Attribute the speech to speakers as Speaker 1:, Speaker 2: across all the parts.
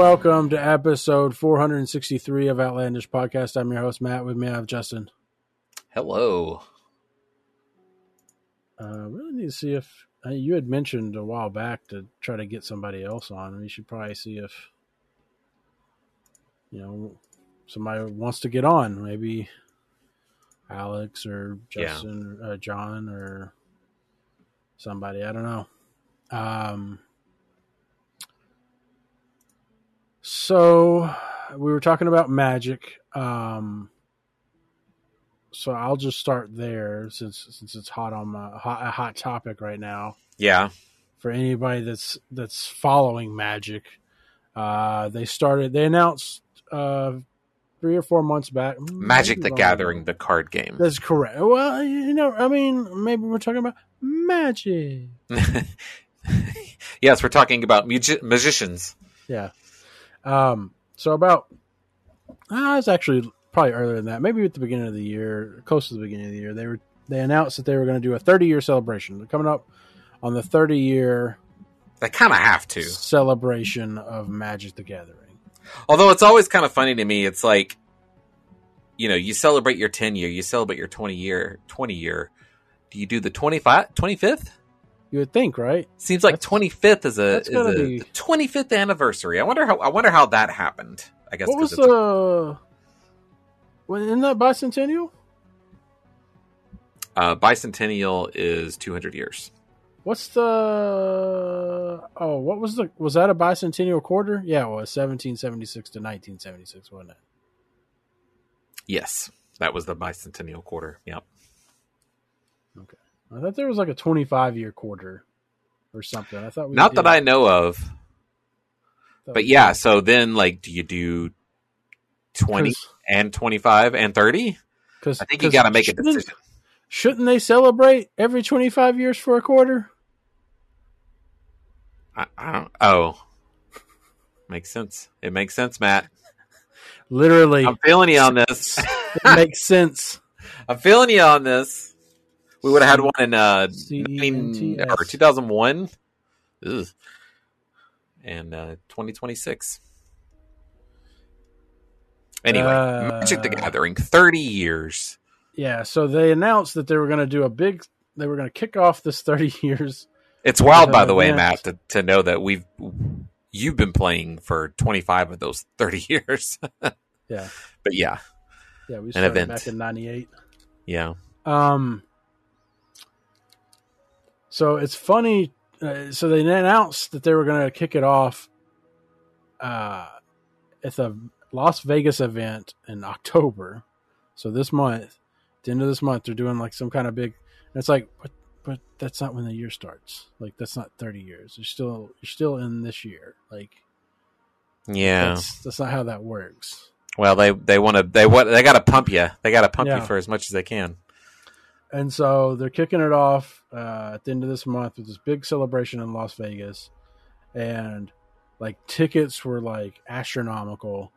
Speaker 1: welcome to episode 463 of Outlandish Podcast. I'm your host, Matt. With me, I have Justin.
Speaker 2: Hello.
Speaker 1: Uh, really need to see if uh, you had mentioned a while back to try to get somebody else on. We should probably see if you know somebody wants to get on. Maybe Alex or Justin or uh, John or somebody. I don't know. Um, so we were talking about magic. Um, so I'll just start there since since it's hot on my hot, a hot topic right now.
Speaker 2: Yeah.
Speaker 1: For anybody that's that's following Magic, uh, they started. They announced uh, three or four months back.
Speaker 2: Magic the Gathering, the card game.
Speaker 1: That's correct. Well, you know, I mean, maybe we're talking about magic.
Speaker 2: yes, we're talking about magi- magicians.
Speaker 1: Yeah. Um. So about, uh, it's actually probably earlier than that. Maybe at the beginning of the year, close to the beginning of the year, they were they announced that they were going to do a 30 year celebration. They're coming up on the 30 year.
Speaker 2: They kind of have to
Speaker 1: celebration of Magic the Gathering.
Speaker 2: Although it's always kind of funny to me, it's like, you know, you celebrate your 10 year, you celebrate your 20 year, 20 year. Do you do the 25, 25th?
Speaker 1: You would think, right?
Speaker 2: Seems like twenty fifth is a twenty fifth anniversary. I wonder how I wonder how that happened. I guess
Speaker 1: what was the uh, when in that bicentennial?
Speaker 2: Uh, bicentennial is two hundred years.
Speaker 1: What's the oh? What was the was that a bicentennial quarter? Yeah, it was seventeen seventy six to nineteen seventy six, wasn't it?
Speaker 2: Yes, that was the bicentennial quarter. Yep.
Speaker 1: Okay. I thought there was like a 25 year quarter or something. I thought
Speaker 2: not that I know of. But yeah, so then like, do you do 20 and 25 and 30? Because I think you got to make a decision.
Speaker 1: Shouldn't they celebrate every 25 years for a quarter?
Speaker 2: I, I don't. Oh, makes sense. It makes sense, Matt.
Speaker 1: Literally,
Speaker 2: I'm feeling you on this.
Speaker 1: it makes sense.
Speaker 2: I'm feeling you on this. We would have had one in uh, 19, or 2001 Ugh. and uh, 2026. Anyway, uh, Magic the Gathering, 30 years.
Speaker 1: Yeah, so they announced that they were going to do a big, they were going to kick off this 30 years.
Speaker 2: It's wild, by the way, Matt, to, to know that we've, you've been playing for 25 of those 30 years.
Speaker 1: yeah.
Speaker 2: But yeah.
Speaker 1: Yeah, we started back in 98.
Speaker 2: Yeah.
Speaker 1: Um, so it's funny. Uh, so they announced that they were going to kick it off uh, at the Las Vegas event in October. So this month, the end of this month, they're doing like some kind of big. it's like, but but that's not when the year starts. Like that's not thirty years. You're still you're still in this year. Like,
Speaker 2: yeah,
Speaker 1: that's, that's not how that works.
Speaker 2: Well, they they want to they want they got to pump you. They got to pump yeah. you for as much as they can.
Speaker 1: And so they're kicking it off uh, at the end of this month with this big celebration in Las Vegas, and like tickets were like astronomical.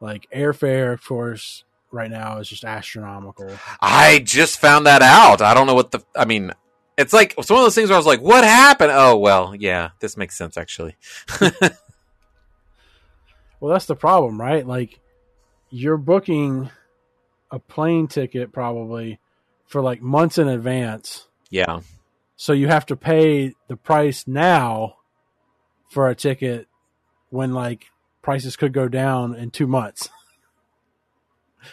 Speaker 1: Like airfare, of course, right now is just astronomical.
Speaker 2: I just found that out. I don't know what the. I mean, it's like it's one of those things where I was like, "What happened?" Oh well, yeah, this makes sense actually.
Speaker 1: well, that's the problem, right? Like you're booking a plane ticket probably for like months in advance.
Speaker 2: Yeah.
Speaker 1: So you have to pay the price now for a ticket when like prices could go down in two months.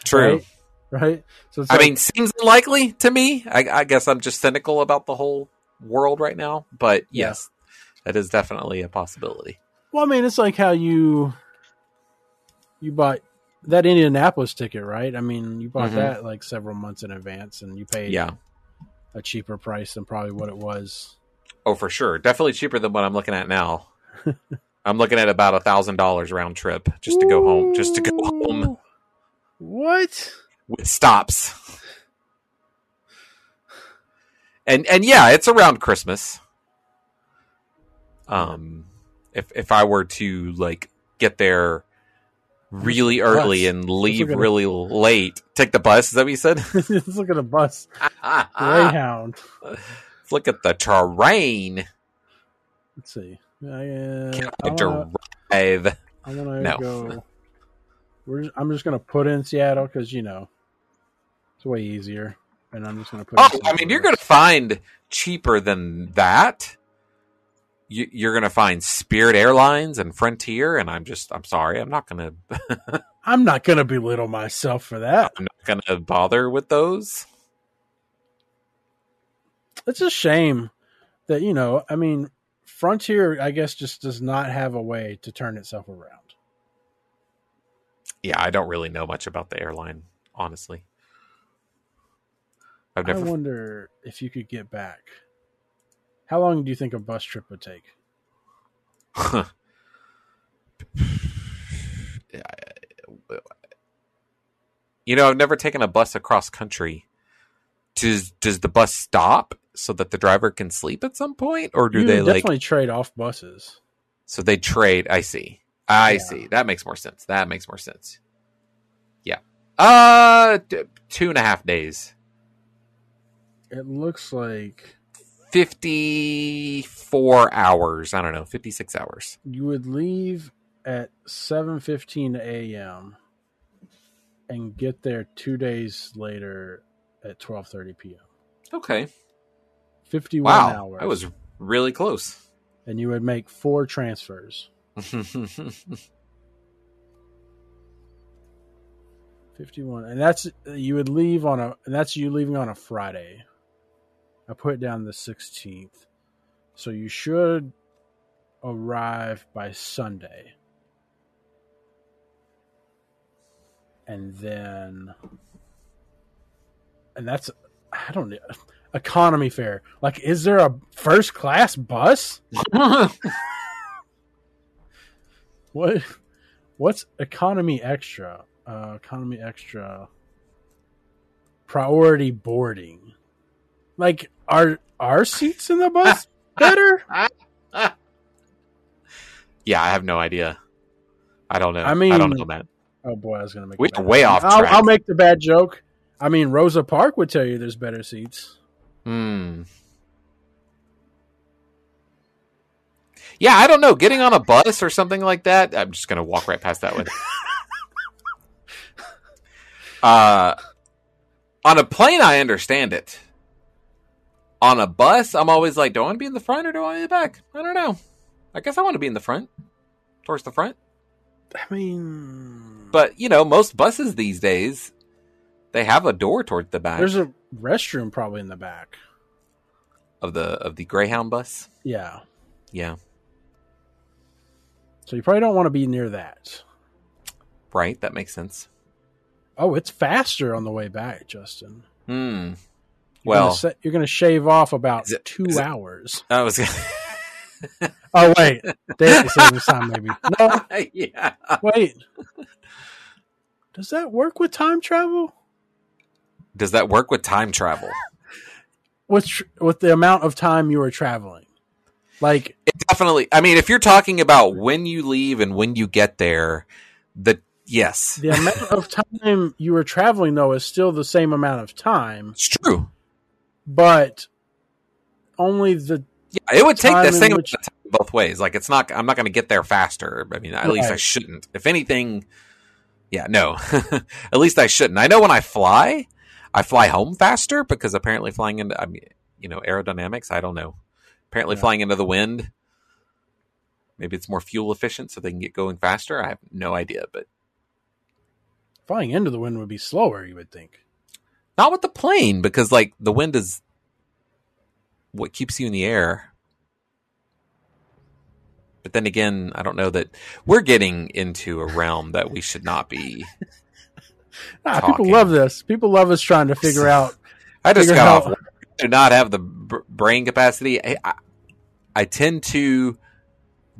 Speaker 2: True.
Speaker 1: Right? right?
Speaker 2: So I like, mean, seems unlikely to me. I, I, guess I'm just cynical about the whole world right now, but yes, yeah. that is definitely a possibility.
Speaker 1: Well, I mean, it's like how you you bought that Indianapolis ticket, right? I mean, you bought mm-hmm. that like several months in advance, and you paid
Speaker 2: yeah
Speaker 1: a cheaper price than probably what it was.
Speaker 2: Oh, for sure, definitely cheaper than what I'm looking at now. I'm looking at about a thousand dollars round trip just to Ooh. go home, just to go home.
Speaker 1: What?
Speaker 2: With stops. And and yeah, it's around Christmas. Um, if if I were to like get there really early bus. and leave really a... late. Take the bus. Is that what you said?
Speaker 1: Let's look at a bus. Greyhound.
Speaker 2: Let's look at the terrain.
Speaker 1: Let's see. I, uh,
Speaker 2: drive.
Speaker 1: I want to
Speaker 2: No.
Speaker 1: go. Just, I'm just going to put in Seattle because you know it's way easier, and I'm just going to put. in
Speaker 2: Oh, I mean, you're going to find cheaper than that. You, you're going to find Spirit Airlines and Frontier, and I'm just, I'm sorry, I'm not going to,
Speaker 1: I'm not going to belittle myself for that.
Speaker 2: I'm not going to bother with those.
Speaker 1: It's a shame that you know. I mean, Frontier, I guess, just does not have a way to turn itself around.
Speaker 2: Yeah, I don't really know much about the airline, honestly. I've never.
Speaker 1: I wonder if you could get back. How long do you think a bus trip would take?
Speaker 2: you know, I've never taken a bus across country. Does does the bus stop so that the driver can sleep at some point, or do
Speaker 1: you
Speaker 2: they
Speaker 1: would
Speaker 2: like?
Speaker 1: definitely trade off buses.
Speaker 2: So they trade. I see. I
Speaker 1: Yeah.
Speaker 2: see. That makes more sense. That makes more sense. Yeah. Uh, two and a half days.
Speaker 1: It looks like
Speaker 2: Fifty-four hours. I don't know. Fifty-six hours.
Speaker 1: you would leave at 7:15 a.m. and get there 2 days later at 12:30 p.m.
Speaker 2: Okay.
Speaker 1: 51
Speaker 2: Wow.
Speaker 1: hours.
Speaker 2: That was really close.
Speaker 1: and you would make four transfers. 51 and that's you would leave on a and that's you leaving on a friday i put down the 16th so you should arrive by sunday. And then and that's i don't know economy fare like is there a first class bus? What what's economy extra? Uh, economy extra. Priority boarding. Like are our seats in the bus better
Speaker 2: yeah, I have no idea. I don't know.
Speaker 1: I mean, I
Speaker 2: don't know, man.
Speaker 1: oh boy i was gonna make
Speaker 2: We are way off
Speaker 1: I'll. I'll make the bad joke i mean rosa park would tell you there's better seats
Speaker 2: Hmm. Yeah, I don't know. Getting on a bus or something like that. I'm just gonna walk right past that one. uh, on a plane, I understand it. On a bus, I'm always like, do I want to be in the front or do I want to be in the back? I don't know. I guess I want to be in the front, towards the front.
Speaker 1: i mean
Speaker 2: But you know, most buses these days, they have a door towards the back
Speaker 1: there's a restroom probably in the back
Speaker 2: of the of the Greyhound bus.
Speaker 1: yeah
Speaker 2: Yeah,
Speaker 1: so you probably don't want to be near that
Speaker 2: right. That makes sense.
Speaker 1: oh it's faster on the way back justin
Speaker 2: Hmm.
Speaker 1: You're
Speaker 2: Well,
Speaker 1: gonna you're going to shave off about
Speaker 2: it-
Speaker 1: two
Speaker 2: is it-
Speaker 1: hours.
Speaker 2: I was.
Speaker 1: Oh wait, daylight savings time maybe. No,
Speaker 2: yeah.
Speaker 1: wait. Does that work with time travel?
Speaker 2: Does that work with time travel?
Speaker 1: With tr- with the amount of time you are traveling, like
Speaker 2: It definitely. I mean, if you're talking about when you leave and when you get there, the yes,
Speaker 1: the amount of time you are traveling though is still the same amount of time,
Speaker 2: it's true.
Speaker 1: But only the
Speaker 2: Yeah, it would take the same
Speaker 1: which-
Speaker 2: amount of time both ways. Like it's not. I'm not going to get there faster. I mean, at least I shouldn't. If anything, yeah, no. at least I shouldn't. I know when I fly, I fly home faster because apparently flying into, I mean, you know, aerodynamics. I don't know. Apparently,
Speaker 1: Yeah.
Speaker 2: flying into the wind. Maybe it's more fuel efficient, so they can get going faster. I have no idea, but
Speaker 1: flying into the wind would be slower. You would think.
Speaker 2: Not with the plane because, like, the wind is what keeps you in the air. But then again, I don't know that we're getting into a realm that we should not be.
Speaker 1: Ah, people love this. People love us trying to figure out.
Speaker 2: I just got off. work. Do not have the brain capacity. I, I, I tend to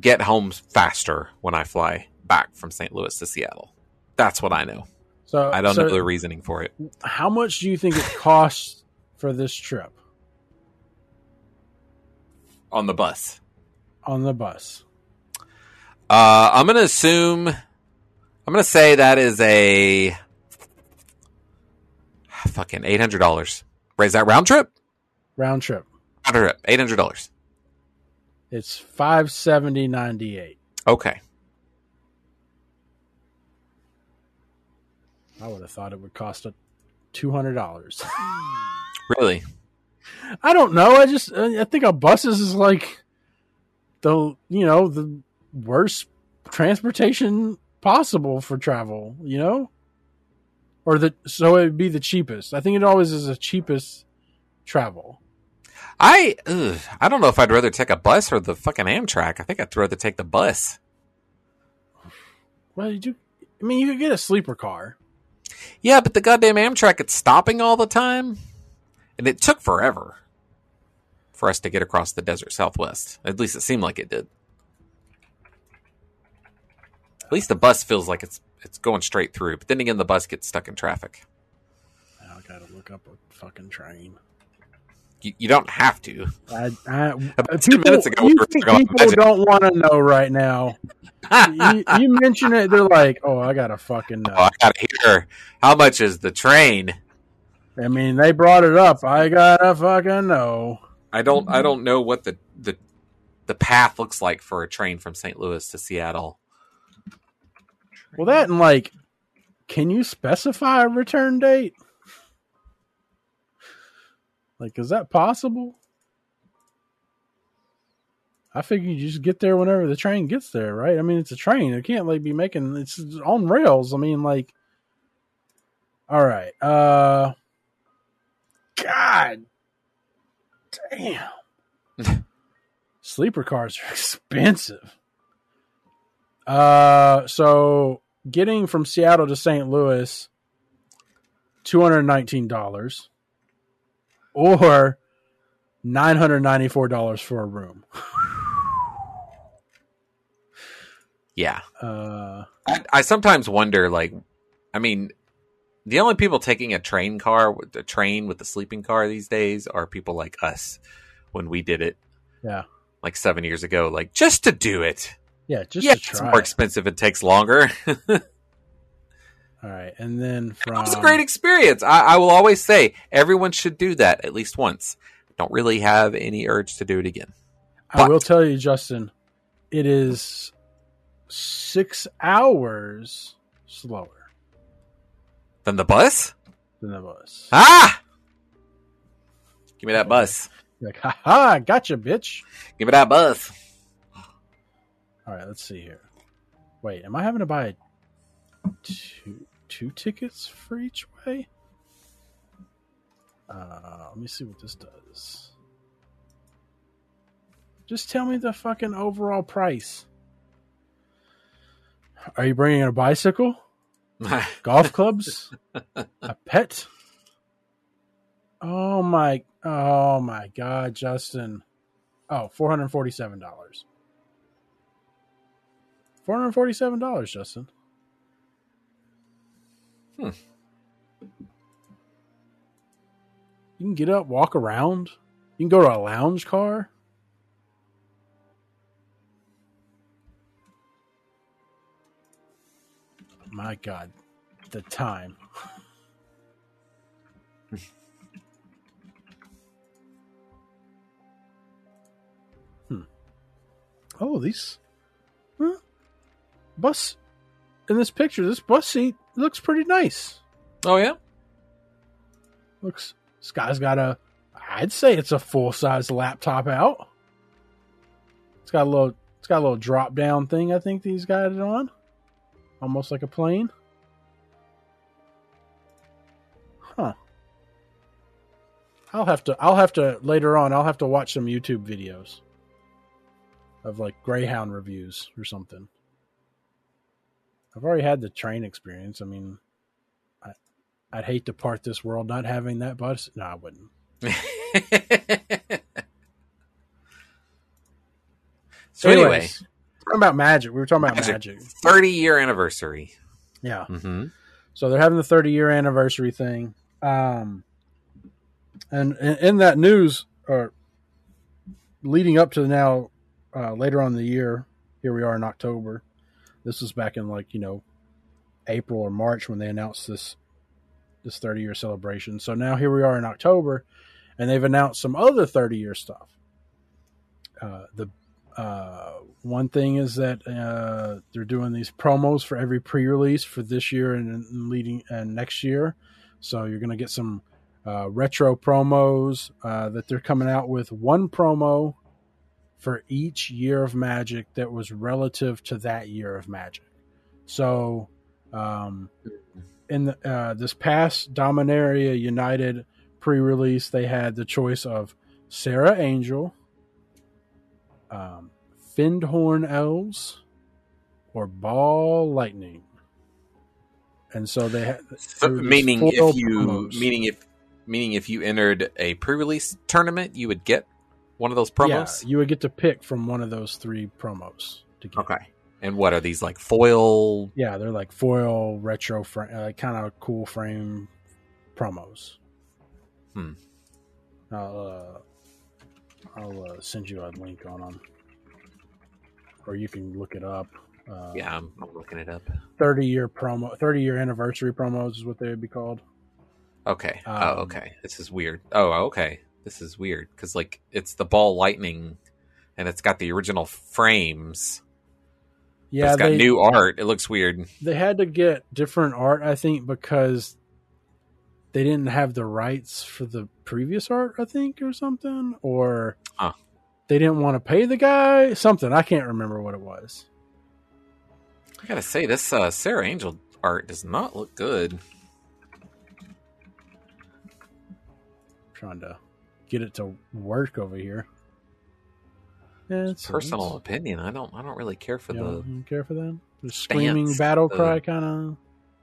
Speaker 2: get home faster when I fly back from St. Louis to Seattle. That's what I know.
Speaker 1: So
Speaker 2: I don't
Speaker 1: so
Speaker 2: know the reasoning for it.
Speaker 1: How much do you think it costs for this trip
Speaker 2: On the bus,
Speaker 1: on the bus?
Speaker 2: uh, I'm going to assume. I'm going to say that is a fucking eight hundred dollars. Raise that round trip.
Speaker 1: Round trip.
Speaker 2: Round trip. Eight hundred dollars.
Speaker 1: It's five seventy ninety eight.
Speaker 2: Okay.
Speaker 1: I would have thought it would cost a two hundred dollars.
Speaker 2: Really?
Speaker 1: I don't know. I just I think a buses is like the you know the worst transportation possible for travel. You know, or the so it'd be the cheapest. I think it always is the cheapest travel.
Speaker 2: I ugh, I don't know if I'd rather take a bus or the fucking Amtrak. I think I'd rather take the bus.
Speaker 1: Well, you do. I mean, you could get a sleeper car.
Speaker 2: Yeah, but the goddamn Amtrak it's stopping all the time, and it took forever for us to get across the desert Southwest. At least it seemed like it did. At least the bus feels like it's it's going straight through, but then again, the bus gets stuck in traffic.
Speaker 1: Now I gotta look up a fucking train.
Speaker 2: You, you don't have to.
Speaker 1: I, I,
Speaker 2: About uh,
Speaker 1: people,
Speaker 2: minutes ago, we
Speaker 1: you
Speaker 2: were
Speaker 1: think people
Speaker 2: magic.
Speaker 1: don't want to know right now. you, you mention it, they're like, "Oh, I gotta fucking know."
Speaker 2: Oh, I gotta hear how much is the train.
Speaker 1: I mean, they brought it up. I gotta fucking know.
Speaker 2: I don't I don't know what the the the path looks like for a train from St. Louis to Seattle.
Speaker 1: Well, that and like, can you specify a return date? Like, is that possible? I figure you just get there whenever the train gets there, right? I mean, it's a train; it can't like be making it's on rails. I mean, like, all right, uh, God, damn, sleeper cars are expensive. Uh, so getting from Seattle to St. Louis, two hundred nineteen dollars, or nine hundred ninety four dollars for a room.
Speaker 2: Yeah.
Speaker 1: Uh,
Speaker 2: I, I sometimes wonder like I mean the only people taking a train car a train with a sleeping car these days are people like us when we did it
Speaker 1: yeah,
Speaker 2: like 7 years ago like just to do it.
Speaker 1: yeah, just
Speaker 2: yeah, it's more
Speaker 1: it.
Speaker 2: expensive it takes longer.
Speaker 1: All right, and then from
Speaker 2: It was a great experience. I, I will always say everyone should do that at least once. Don't really have any urge to do it again.
Speaker 1: I will tell you, Justin, it is six hours slower
Speaker 2: than the bus?
Speaker 1: than the bus.
Speaker 2: Ah! Give me that bus.
Speaker 1: You're like, ha ha, gotcha, bitch.
Speaker 2: Give me that bus.
Speaker 1: All right, let's see here. Wait, am I having to buy two two tickets for each way? Uh, let me see what this does. Just tell me the fucking overall price. Are you bringing a bicycle, golf clubs, a pet? Oh my! Oh my God, Justin! Oh, four hundred forty-seven dollars. Four hundred forty-seven dollars, Justin.
Speaker 2: Hmm.
Speaker 1: You can get up, walk around. You can go to a lounge car. My God, the time. hmm. Oh, these huh? bus in this picture. This bus seat looks pretty nice.
Speaker 2: oh yeah?
Speaker 1: Looks this guy's got a. I'd say it's a full size laptop out. It's got a little. It's got a little drop down thing. I think these got it on, almost like a plane. Huh. I'll have to. I'll have to later on. I'll have to watch some YouTube videos of like Greyhound reviews or something. I've already had the train experience. I mean, I, I'd hate to part this world not having that bus. No, I wouldn't.
Speaker 2: so anyway,
Speaker 1: Anyways, talking about magic. We were talking about
Speaker 2: Magic. 30 year anniversary.
Speaker 1: Yeah.
Speaker 2: Mm-hmm.
Speaker 1: So they're having the 30 year anniversary thing. Um, and in, in that news, or leading up to now, uh, later on in the year, here we are in October. This was back in like, you know, April or March when they announced this this 30 year celebration. So now here we are in October, and they've announced some other 30 year stuff. Uh, the uh, one thing is that uh, they're doing these promos for every pre-release for this year and, and leading and next year. So you're going to get some uh, retro promos uh, that they're coming out with one promo for each year of Magic that was relative to that year of Magic. So, um, in the, uh, this past Dominaria United pre-release, they had the choice of Serra Angel, um, Fyndhorn Elves, or Ball Lightning. And so they had
Speaker 2: So,
Speaker 1: there were these
Speaker 2: meaning if you
Speaker 1: promos.
Speaker 2: meaning if meaning if you entered a pre-release tournament, you would get one of those promos.
Speaker 1: Yeah, you would get to pick from one of those three promos to get.
Speaker 2: Okay. And what are these like foil?
Speaker 1: Yeah, they're like foil retro, frame, uh, kind of cool frame promos.
Speaker 2: Hmm.
Speaker 1: I'll uh, I'll uh, send you a link on them, or you can look it up. Uh,
Speaker 2: Yeah, I'm, I'm looking it up.
Speaker 1: thirty year promo, thirty year anniversary promos is what they would be called.
Speaker 2: Okay.
Speaker 1: Um,
Speaker 2: oh, okay. This is weird. Oh, okay. This is weird because like it's the ball lightning, and it's got the original frames.
Speaker 1: Yeah,
Speaker 2: it's got
Speaker 1: they
Speaker 2: new art. It looks weird.
Speaker 1: they had to get different art, I think, because they didn't have the rights for the previous art, I think, or something, or
Speaker 2: Huh.
Speaker 1: they didn't want to pay the guy. Something I can't remember what it was.
Speaker 2: I gotta say, this uh, Serra Angel art does not look good.
Speaker 1: I'm trying to get it to work over here. Yeah, it's
Speaker 2: Personal
Speaker 1: it's-
Speaker 2: opinion. I don't. I don't really care for
Speaker 1: you
Speaker 2: the.
Speaker 1: don't- care for that? The screaming
Speaker 2: Stance,
Speaker 1: battle
Speaker 2: the-
Speaker 1: cry kind of.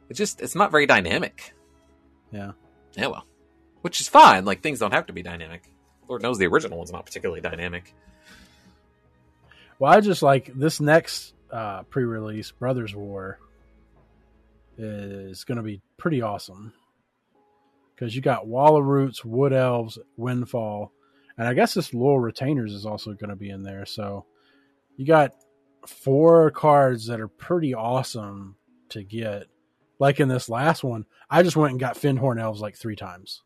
Speaker 2: It just. It's not very dynamic.
Speaker 1: Yeah.
Speaker 2: Yeah. Well, which is fine. Like things don't have to be dynamic. Lord knows the original one's not particularly dynamic.
Speaker 1: Well, I just like this next uh, pre-release, Brothers War, is going to be pretty awesome because you got Wall of Roots, Wood Elves, Windfall, and I guess this Loyal Retainers is also going to be in there. So you got four cards that are pretty awesome to get. Like in this last one, I just went and got Fyndhorn Elves like three times.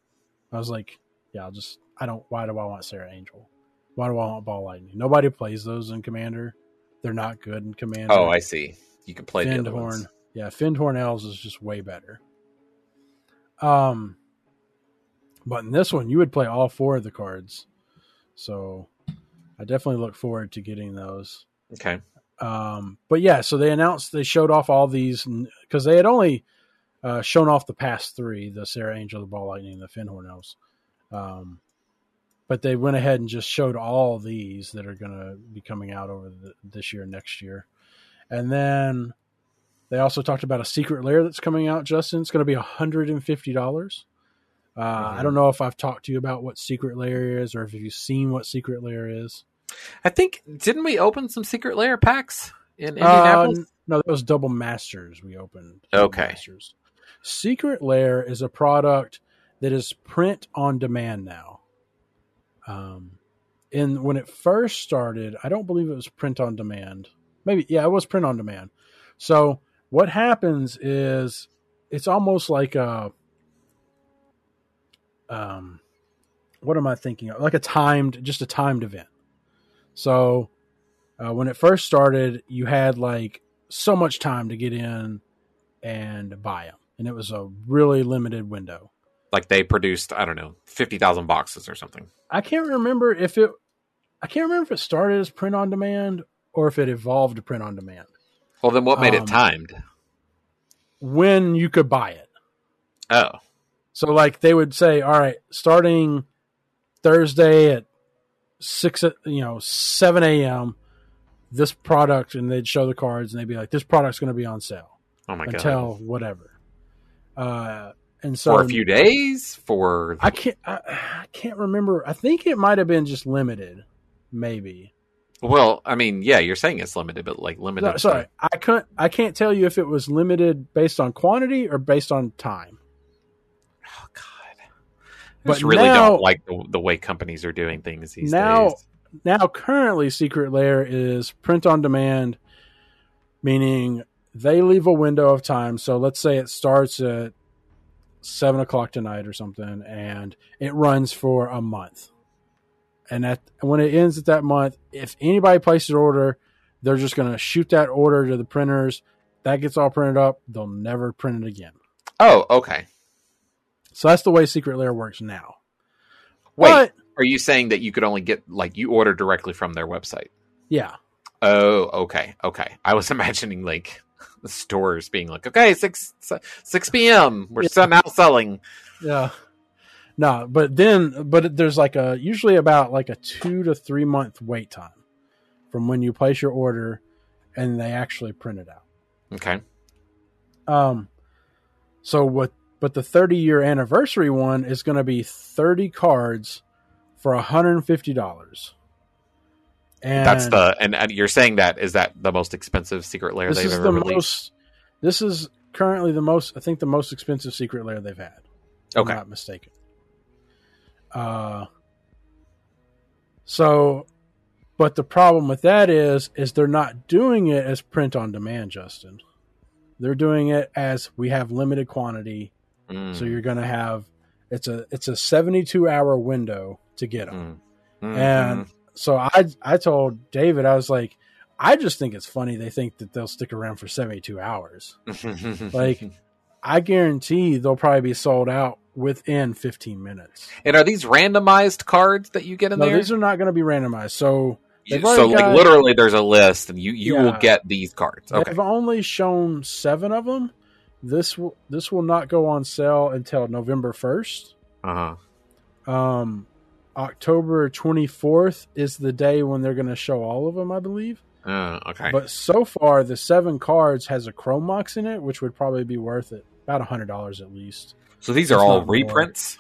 Speaker 1: I was like, yeah, I'll just I don't. Why do I want Serra Angel? Why do I want Ball Lightning? Nobody plays those in Commander. They're not good in Commander.
Speaker 2: Oh, I see. You can play the other
Speaker 1: Fyndhorn.
Speaker 2: ones.
Speaker 1: Yeah, Fyndhorn Elves is just way better. Um, but in this one, you would play all four of the cards. So I definitely look forward to getting those.
Speaker 2: Okay.
Speaker 1: Um, but yeah, so they announced they showed off all these because they had only uh, shown off the past three: the Serra Angel, the Ball Lightning, the Fyndhorn Elves. Um, but they went ahead and just showed all these that are going to be coming out over the, this year, and next year, and then they also talked about a secret lair that's coming out. Justin, it's going to be hundred and fifty dollars. Uh, I
Speaker 2: Mhm.
Speaker 1: don't know if I've talked to you about what secret lair is, or if you've seen what secret lair is.
Speaker 2: I think didn't we open some secret lair packs in
Speaker 1: Uh,
Speaker 2: Indianapolis?
Speaker 1: no, that was Double Masters. We opened.
Speaker 2: Okay.
Speaker 1: Masters. Secret Lair is a product that is print on demand now. Um, and when it first started, I don't believe it was print on demand. Maybe, yeah, it was print on demand. So what happens is it's almost like a, um, what am I thinking of? Like a timed, just a timed event. So uh, when it first started, you had like so much time to get in and buy them, and it was a really limited window.
Speaker 2: Like they produced, I don't know, fifty thousand boxes or something.
Speaker 1: I can't remember if it, I can't remember if it started as print on demand or if it evolved to print on demand.
Speaker 2: Well, then what made
Speaker 1: Um,
Speaker 2: it timed?
Speaker 1: When you could buy it,
Speaker 2: Oh,
Speaker 1: so like they would say, all right, starting Thursday at six, you know, seven a.m. This product, and they'd show the cards, and they'd be like, "This product's going to be on sale."
Speaker 2: oh my
Speaker 1: until
Speaker 2: god!
Speaker 1: whatever. Uh, and so
Speaker 2: For a few days, for
Speaker 1: I can't I, I can't remember. I think it might have been just limited, maybe.
Speaker 2: well, I mean, yeah, you're saying it's limited, but like limited.
Speaker 1: No, sorry, I couldn't. I can't tell you if it was limited based on quantity or based on time.
Speaker 2: Oh god! I
Speaker 1: But
Speaker 2: just really
Speaker 1: now-
Speaker 2: don't like the, the way companies are doing things these
Speaker 1: Now-
Speaker 2: days.
Speaker 1: Now, currently, Secret Lair is print on demand, meaning they leave a window of time. So let's say it starts at seven o'clock tonight or something, and it runs for a month. and at when it ends at that month, if anybody places an order, they're just going to shoot that order to the printers. That gets all printed up. They'll never print it again.
Speaker 2: Oh, okay.
Speaker 1: So that's the way Secret Lair works now.
Speaker 2: Wait,
Speaker 1: But
Speaker 2: are you saying that you could only get like you order directly from their website?
Speaker 1: yeah,
Speaker 2: Oh, okay, okay. I was imagining like the stores being like, okay, six six p.m. We're
Speaker 1: Yeah.
Speaker 2: now selling.
Speaker 1: yeah, no, but then but there's like a usually about like a two to three month wait time from when you place your order and they actually print it out.
Speaker 2: Okay.
Speaker 1: Um, so what? But the 30 year anniversary one is going to be 30 cards for 150 dollars. And
Speaker 2: That's the and, and you're saying that is that the most expensive secret lair
Speaker 1: this
Speaker 2: they've
Speaker 1: is
Speaker 2: ever
Speaker 1: the
Speaker 2: released?
Speaker 1: most. This is currently the most. I think the most expensive secret lair they've had. if I'm
Speaker 2: Okay.
Speaker 1: not mistaken. Uh, so, but the problem with that is, is they're not doing it as print on demand, Justin. They're doing it as we have limited quantity,
Speaker 2: Mm,
Speaker 1: so you're going to have it's a it's a 72 hour window to get them.
Speaker 2: mm, mm,
Speaker 1: And so I I told David I was like, I just think it's funny they think that they'll stick around for 72 hours. like, I guarantee they'll probably be sold out within 15 minutes.
Speaker 2: and are these randomized cards that you get in
Speaker 1: No,
Speaker 2: there?
Speaker 1: these are not going to be randomized. So
Speaker 2: so
Speaker 1: already
Speaker 2: like literally, there's a list, and you you will get these cards. Okay.
Speaker 1: they've only shown seven of them. This will this will not go on sale until November 1st.
Speaker 2: Uh huh.
Speaker 1: Um, October 24th is the day when they're going to show all of them, I believe.
Speaker 2: Uh, okay.
Speaker 1: But so far, the seven cards has a Chrome Mox in it, which would probably be worth it about a hundred dollars at least.
Speaker 2: so these are
Speaker 1: it's
Speaker 2: all
Speaker 1: not more.
Speaker 2: reprints.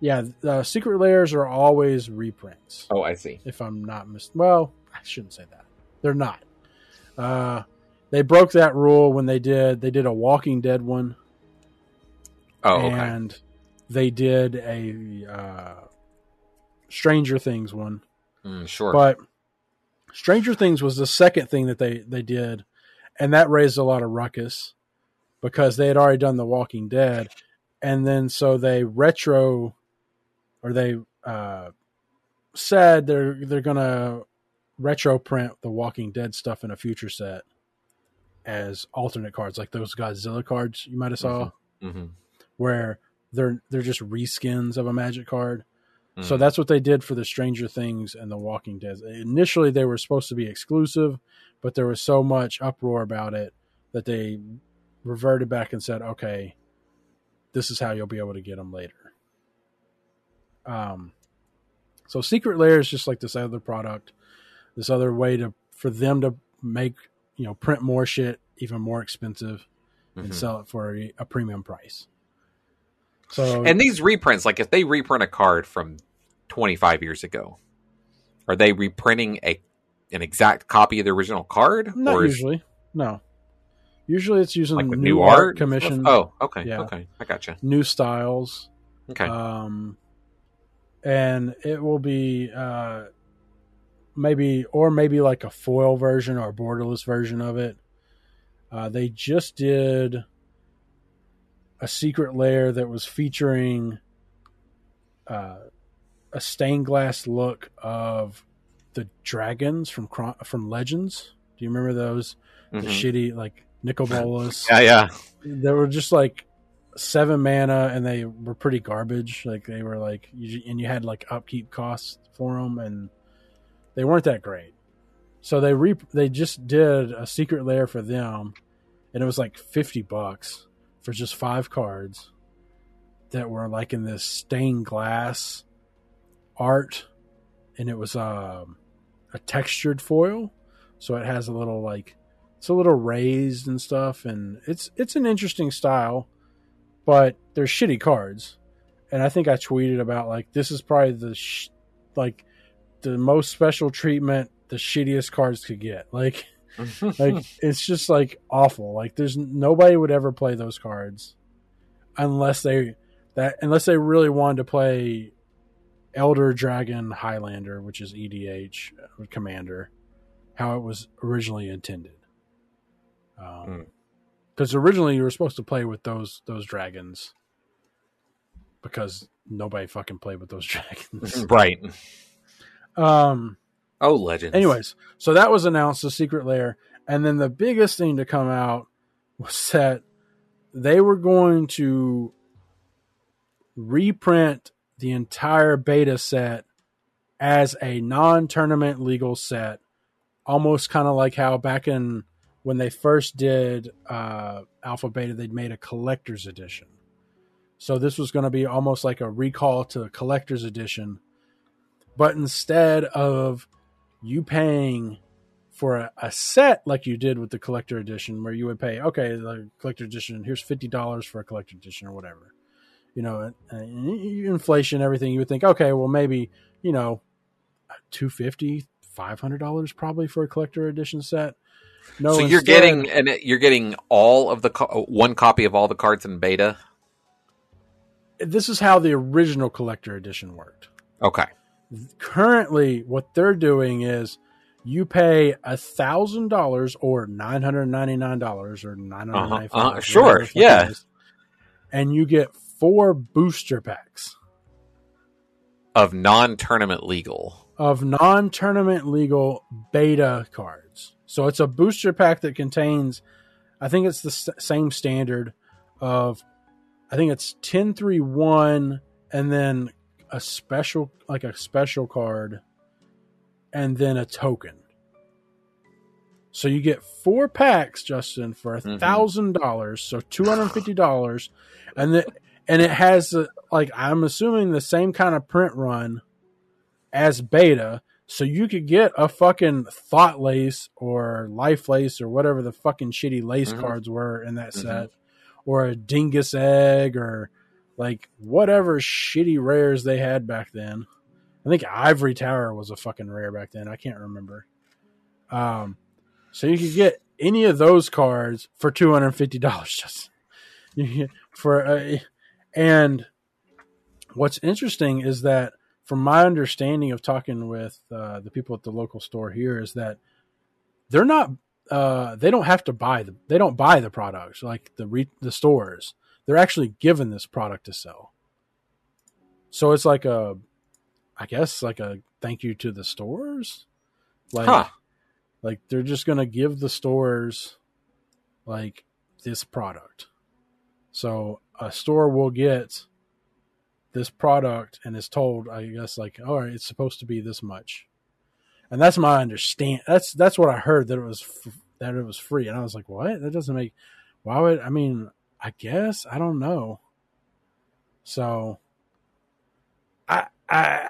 Speaker 1: Yeah, the secret lairs are always reprints.
Speaker 2: Oh, I see.
Speaker 1: If I'm not mis, well, I shouldn't say that. They're not. Uh, they broke that rule when they did they did a Walking Dead one,
Speaker 2: Oh, okay.
Speaker 1: and they did a uh, Stranger Things one.
Speaker 2: Mm, sure.
Speaker 1: But Stranger Things was the second thing that they they did, and that raised a lot of ruckus because they had already done The Walking Dead, and then so they retro, or they uh, said they're they're gonna retro print The Walking Dead stuff in a future set as alternate cards, like those Godzilla cards you might have saw,
Speaker 2: hmm
Speaker 1: where they're they're just reskins of a Magic card.
Speaker 2: Mm-hmm.
Speaker 1: So that's what they did for the Stranger Things and the Walking Dead. Initially, they were supposed to be exclusive, but there was so much uproar about it that they reverted back and said, "Okay, this is how you'll be able to get them later." Um, so Secret Lair is just like this other product, this other way to for them to make you know print more shit even more expensive and
Speaker 2: Mhm.
Speaker 1: sell it for a, a premium price. So
Speaker 2: And these reprints, like if they reprint a card from 25 years ago, are they reprinting a an exact copy of the original card,
Speaker 1: Not
Speaker 2: or is
Speaker 1: usually. No. Usually it's using
Speaker 2: like
Speaker 1: new,
Speaker 2: new
Speaker 1: art,
Speaker 2: art
Speaker 1: commission,
Speaker 2: Oh, okay,
Speaker 1: Yeah.
Speaker 2: okay, I gotcha.
Speaker 1: new styles.
Speaker 2: Okay,
Speaker 1: Um, and it will be uh, maybe, or maybe like a foil version or a borderless version of it. Uh, they just did a secret lair that was featuring uh, a stained glass look of the dragons from from Legends. Do you remember those? The
Speaker 2: Mhm.
Speaker 1: shitty like Nicol Bolas.
Speaker 2: yeah, yeah.
Speaker 1: they were just like seven mana and they were pretty garbage like they were like and you had like upkeep costs for them and they weren't that great. So they re they just did a secret lair for them and it was like 50 bucks for just five cards that were like in this stained glass art and it was um, a textured foil. So it has a little like it's a little raised and stuff and it's it's an interesting style but they're shitty cards. And i think i tweeted about like this is probably the sh- like the most special treatment the shittiest cards could get like like it's just like awful like there's nobody would ever play those cards unless they that unless they really wanted to play elder dragon highlander which is edh uh, commander how it was originally intended
Speaker 2: Hmm.
Speaker 1: because originally you were supposed to play with those those dragons because nobody fucking played with those dragons
Speaker 2: right.
Speaker 1: Um.
Speaker 2: Oh, legends.
Speaker 1: Anyways, so that was announced, the secret lair, and then the biggest thing to come out was that they were going to reprint the entire beta set as a non-tournament legal set, almost kind of like how back in when they first did uh, Alpha Beta, they'd made a collector's edition. So this was going to be almost like a recall to a collector's edition, but instead of you paying for a, a, set like you did with the collector edition, where you would pay, okay, the collector edition, here's fifty dollars for a collector edition or whatever, you know, inflation, everything. You would think, okay, well maybe you know, two fifty, five hundred dollars probably for a collector edition set.
Speaker 2: No, so you're getting and you're getting all of the one copy of all the cards in beta.
Speaker 1: This is how the original collector edition worked.
Speaker 2: Okay.
Speaker 1: Currently, what they're doing is you pay a thousand dollars or nine hundred ninety nine dollars or nine hundred ninety five. Uh-huh. Uh,
Speaker 2: sure, yeah,
Speaker 1: and you get four booster packs
Speaker 2: of non tournament legal
Speaker 1: of non tournament legal beta cards. So it's a booster pack that contains, I think it's the same standard of, I think it's 10 3 1 and then a special, like a special card and then a token. So you get four packs, Justin, for a mm-hmm. thousand dollars, so two hundred and fifty dollars, and the, and it has like I'm assuming the same kind of print run as beta, so you could get a fucking Thoughtlace or Lifelace or whatever the fucking shitty lace mm-hmm. cards were in that mm-hmm. set, or a dingus egg or like whatever shitty rares they had back then. I think Ivory Tower was a fucking rare back then. I can't remember. Um, so you could get any of those cards for two hundred fifty dollars. Just for a, and what's interesting is that, from my understanding of talking with uh, the people at the local store here, is that they're not. Uh, they don't have to buy the. They don't buy the products like the re, the stores. They're actually given this product to sell. So it's like a I guess like a thank you to the stores. Like huh. like they're just gonna give the stores like this product. So a store will get this product and is told, I guess, like, all right, it's supposed to be this much, and that's my understand. That's that's what I heard that it was f- that it was free, and I was like, what? That doesn't make. Why would I mean? I guess I don't know. So, I I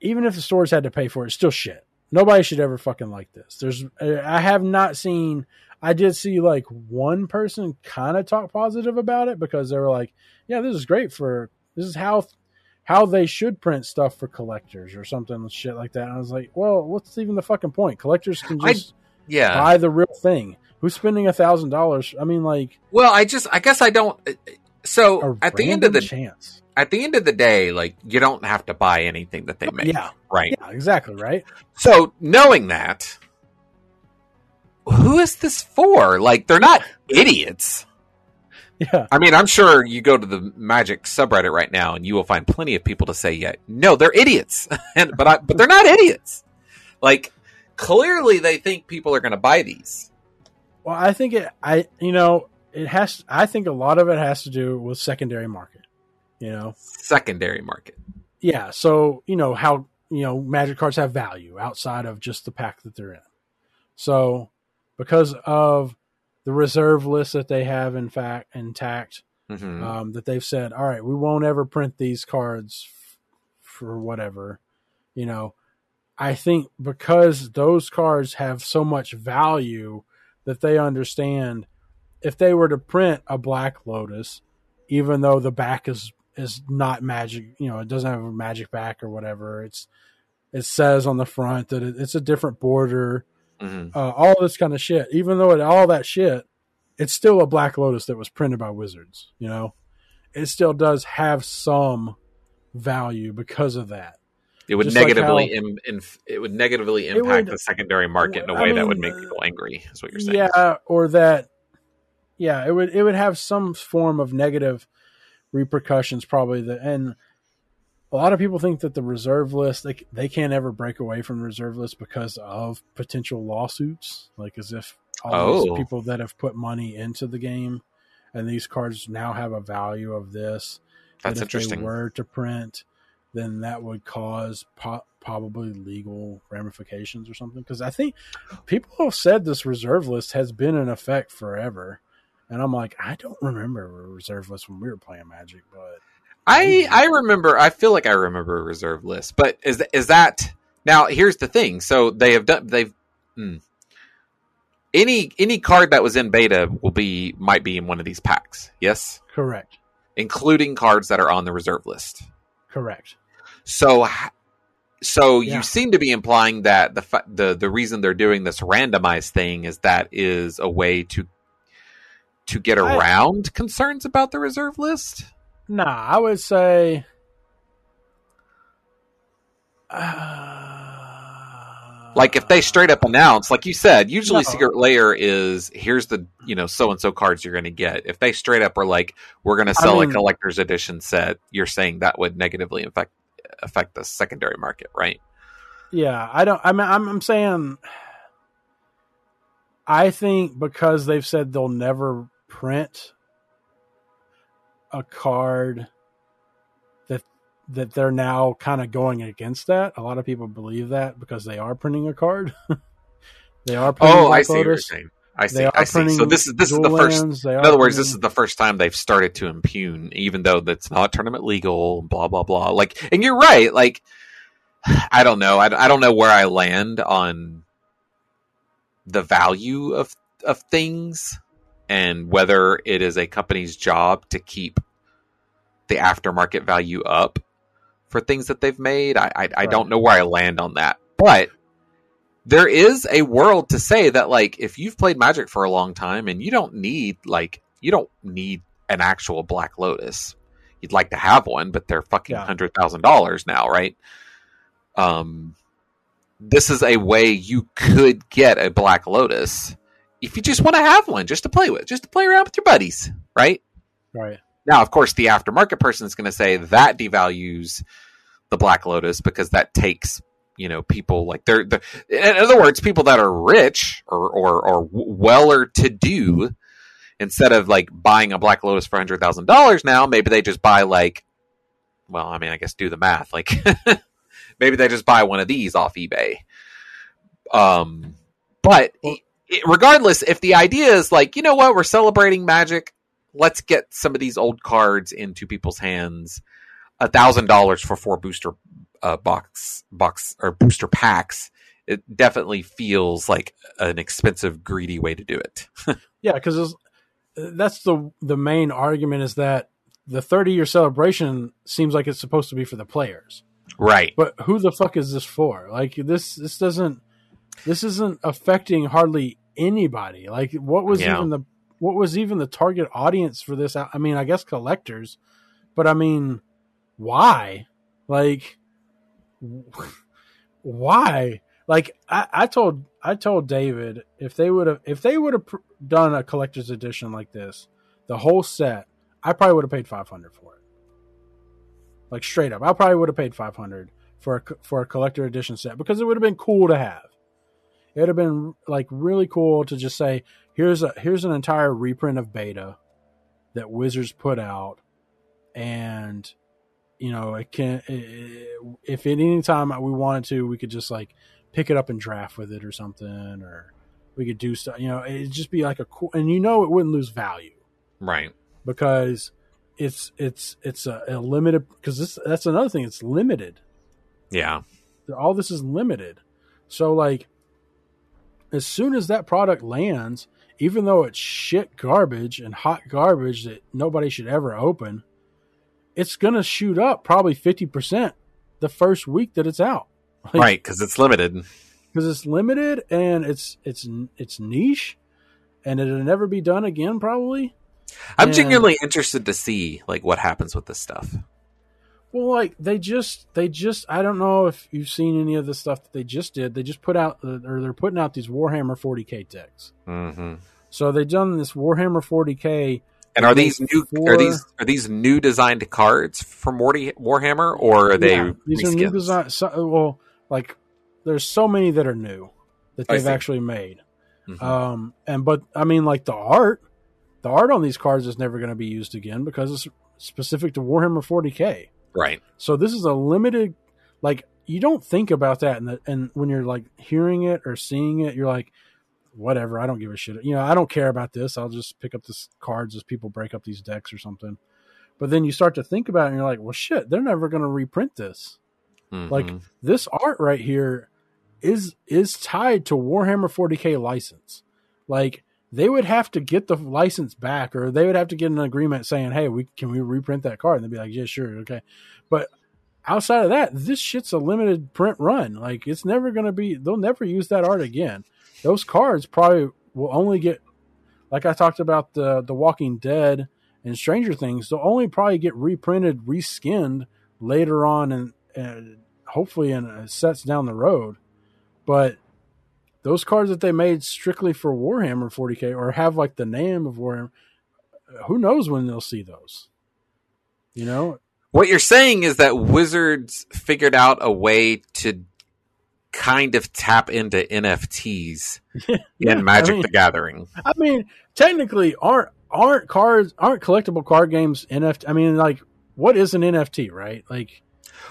Speaker 1: even if the stores had to pay for it, it's still shit. Nobody should ever fucking like this. There's, I have not seen. I did see like one person kind of talk positive about it because they were like, "Yeah, this is great for this is how how they should print stuff for collectors or something shit like that." And I was like, "Well, what's even the fucking point? Collectors can just I, yeah buy the real thing. Who's spending a thousand dollars? I mean, like,
Speaker 2: well, I just I guess I don't. So at the end of the chance at the end of the day, like you don't have to buy anything that they make.
Speaker 1: Yeah.
Speaker 2: Right.
Speaker 1: Yeah, exactly. Right.
Speaker 2: So knowing that, who is this for? Like they're not idiots.
Speaker 1: Yeah.
Speaker 2: I mean, I'm sure you go to the Magic subreddit right now, and you will find plenty of people to say, "Yeah, no, they're idiots," and but I, but they're not idiots. Like clearly, they think people are going to buy these.
Speaker 1: Well, I think it. I you know it has. I think a lot of it has to do with secondary market you know
Speaker 2: secondary market
Speaker 1: yeah so you know how you know magic cards have value outside of just the pack that they're in so because of the reserve list that they have in fact intact mm-hmm. um, that they've said all right we won't ever print these cards f- for whatever you know i think because those cards have so much value that they understand if they were to print a black lotus even though the back is is not magic. You know, it doesn't have a magic back or whatever. It's it says on the front that it, it's a different border. Mm-hmm. Uh, all this kind of shit. Even though it, all that shit, it's still a Black Lotus that was printed by Wizards. You know, it still does have some value because of that.
Speaker 2: It would Just negatively like how, in, in, it would negatively impact would, the secondary market in a way I mean, that would make people angry. Is what you're saying?
Speaker 1: Yeah, or that. Yeah, it would it would have some form of negative repercussions probably the and a lot of people think that the reserve list they they can't ever break away from the reserve list because of potential lawsuits, like as if all
Speaker 2: Oh.
Speaker 1: these people that have put money into the game and these cards now have a value of this. that
Speaker 2: That's
Speaker 1: if
Speaker 2: interesting.
Speaker 1: They were to print, then that would cause po- probably legal ramifications or something. Because I think people have said this reserve list has been in effect forever, and I'm like, I don't remember a reserve list when we were playing Magic, but
Speaker 2: I I remember. I feel like I remember a reserve list, but is is that now? Here's the thing. So they have done. They've hmm. any any card that was in beta will be might be in one of these packs. Yes,
Speaker 1: correct,
Speaker 2: including cards that are on the reserve list.
Speaker 1: Correct.
Speaker 2: So, so
Speaker 1: Yeah.
Speaker 2: you seem to be implying that the the the reason they're doing this randomized thing is that is a way to to get
Speaker 1: I-
Speaker 2: around concerns about the reserve list.
Speaker 1: Nah, I would say. Uh,
Speaker 2: Like if they straight up announce, like you said, usually
Speaker 1: No.
Speaker 2: Secret Lair is here's the you know so and so cards you're going to get. If they straight up are like we're going to
Speaker 1: I
Speaker 2: sell
Speaker 1: mean-
Speaker 2: a collector's edition set, you're saying that would negatively affect affect the secondary market, right?
Speaker 1: Yeah, I don't. I mean, I'm, I'm saying. I think because they've said they'll never print a card that they're now kind of going against that. A lot of people believe that because they are printing a card. they are printing
Speaker 2: Oh, I see what you're saying. I see. I see. So this is this is the first.
Speaker 1: lands,
Speaker 2: In other words, this is the first time they've started to impugn, even though that's not tournament legal. Blah blah blah. Like, and you're right. Like, I don't know. I, I don't know where I land on the value of of things and whether it is a company's job to keep the aftermarket value up for things that they've made. I I, I
Speaker 1: Right.
Speaker 2: don't know where I land on that, but there is a world to say that like if you've played magic for a long time and you don't need like you don't need an actual black lotus you'd like to have one but they're fucking
Speaker 1: Yeah.
Speaker 2: hundred thousand dollars now right um this is a way you could get a black lotus if you just want to have one just to play with just to play around with your buddies right
Speaker 1: right.
Speaker 2: Now, of course, the aftermarket person is going to say that devalues the Black Lotus because that takes you know people like they're, they're in other words people that are rich or or, or weller to do instead of like buying a Black Lotus for hundred thousand dollars now maybe they just buy like well I mean I guess do the math like maybe they just buy one of these off eBay. Um but regardless if the idea is like you know what we're celebrating magic let's get some of these old cards into people's hands. A thousand dollars for four booster uh, box box or booster packs. It definitely feels like an expensive, greedy way to do it.
Speaker 1: Yeah, because that's the the main argument is that the 30 year celebration seems like it's supposed to be for the players,
Speaker 2: right.
Speaker 1: but who the fuck is this for? Like this this doesn't this isn't affecting hardly anybody. Like what was
Speaker 2: Yeah.
Speaker 1: even the what was even the target audience for this? I mean, I guess collectors, but I mean, why? Like, why? Like I, I told I told David if they would have if they would have done a collector's edition like this, the whole set, I probably would have paid five hundred for it. Like straight up, I probably would have paid five hundred for a, for a collector edition set because it would have been cool to have. It would have been like really cool to just say, here's a here's an entire reprint of Beta that Wizards put out, and you know it can if at any time we wanted to, we could just like pick it up and draft with it or something, or we could do stuff. You know, it'd just be like a cool, and you know, it wouldn't lose value
Speaker 2: Right.
Speaker 1: because it's it's it's a, a limited because this that's another thing. It's limited.
Speaker 2: Yeah.
Speaker 1: All this is limited. So like, as soon as that product lands, even though it's shit garbage and hot garbage that nobody should ever open, it's gonna shoot up probably fifty percent the first week that it's out. Like,
Speaker 2: Right. Because it's limited.
Speaker 1: because it's limited and it's it's it's niche, and it'll never be done again. Probably.
Speaker 2: I'm
Speaker 1: And-
Speaker 2: genuinely interested to see like what happens with this stuff.
Speaker 1: Well, like they just they just I don't know if you've seen any of the stuff that they just did. They just put out uh, or they're putting out these Warhammer 40k decks.
Speaker 2: hmm
Speaker 1: So they've done this Warhammer 40k.
Speaker 2: And are these new?
Speaker 1: four-
Speaker 2: Are these are these new designed cards for Morty Warhammer, or are they?
Speaker 1: Yeah, these are new design. So, well, like there's so many that are new that they've actually made.
Speaker 2: Mhm.
Speaker 1: Um, and but I mean, like the art, the art on these cards is never going to be used again because it's specific to Warhammer 40k.
Speaker 2: Right.
Speaker 1: So this is a limited, like you don't think about that, and and when you're like hearing it or seeing it, you're like, whatever, I don't give a shit. You know, I don't care about this. I'll just pick up this cards as people break up these decks or something. But then you start to think about it, and you're like, well, shit, they're never going to reprint this. Like
Speaker 2: Mhm.
Speaker 1: this art right here is is tied to Warhammer 40k license. Like they would have to get the license back, or they would have to get an agreement saying, "Hey, we can we reprint that card?" And they'd be like, "Yeah, sure, okay." But outside of that, this shit's a limited print run. Like it's never to be. They'll never use that art again. Those cards probably will only get, like I talked about the the Walking Dead and Stranger Things. They'll only probably get reprinted, reskinned later on, and and hopefully in uh, sets down the road. But those cards that they made strictly for Warhammer 40k or have like the name of Warhammer, who knows when they'll see those? You know,
Speaker 2: What you're saying is that Wizards figured out a way to kind of tap into NFTs
Speaker 1: Yeah,
Speaker 2: in Magic
Speaker 1: I mean,
Speaker 2: the Gathering.
Speaker 1: I mean, technically, aren't aren't cards aren't collectible card games NFT? I mean, like, what is an NFT, right? Like,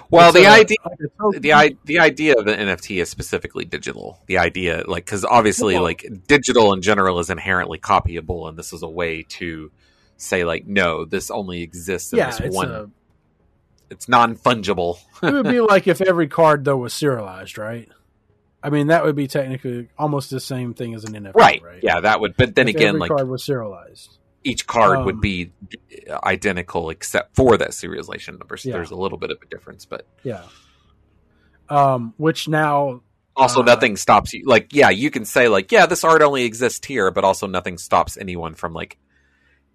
Speaker 2: Well,
Speaker 1: it's
Speaker 2: the
Speaker 1: a-
Speaker 2: idea
Speaker 1: like
Speaker 2: the i- the idea of an NFT is specifically digital. The idea, like, because obviously,
Speaker 1: Well-
Speaker 2: like, digital in general is inherently copyable, and this is a way to say, like, no, this only exists in
Speaker 1: yeah,
Speaker 2: this
Speaker 1: it's
Speaker 2: one.
Speaker 1: a,
Speaker 2: it's non fungible.
Speaker 1: it would be like if every card though was serialized, right? I mean, that would be technically almost the same thing as an NFT,
Speaker 2: right?
Speaker 1: right?
Speaker 2: Yeah, that would. But then
Speaker 1: If
Speaker 2: again,
Speaker 1: every
Speaker 2: like
Speaker 1: card was serialized.
Speaker 2: Each card
Speaker 1: Um,
Speaker 2: would be identical except for that serialization number. So
Speaker 1: Yeah.
Speaker 2: there's a little bit of a difference, but
Speaker 1: Yeah. Um, which now,
Speaker 2: also
Speaker 1: Uh,
Speaker 2: nothing stops you. Like, yeah, you can say like, yeah, this art only exists here, but also nothing stops anyone from like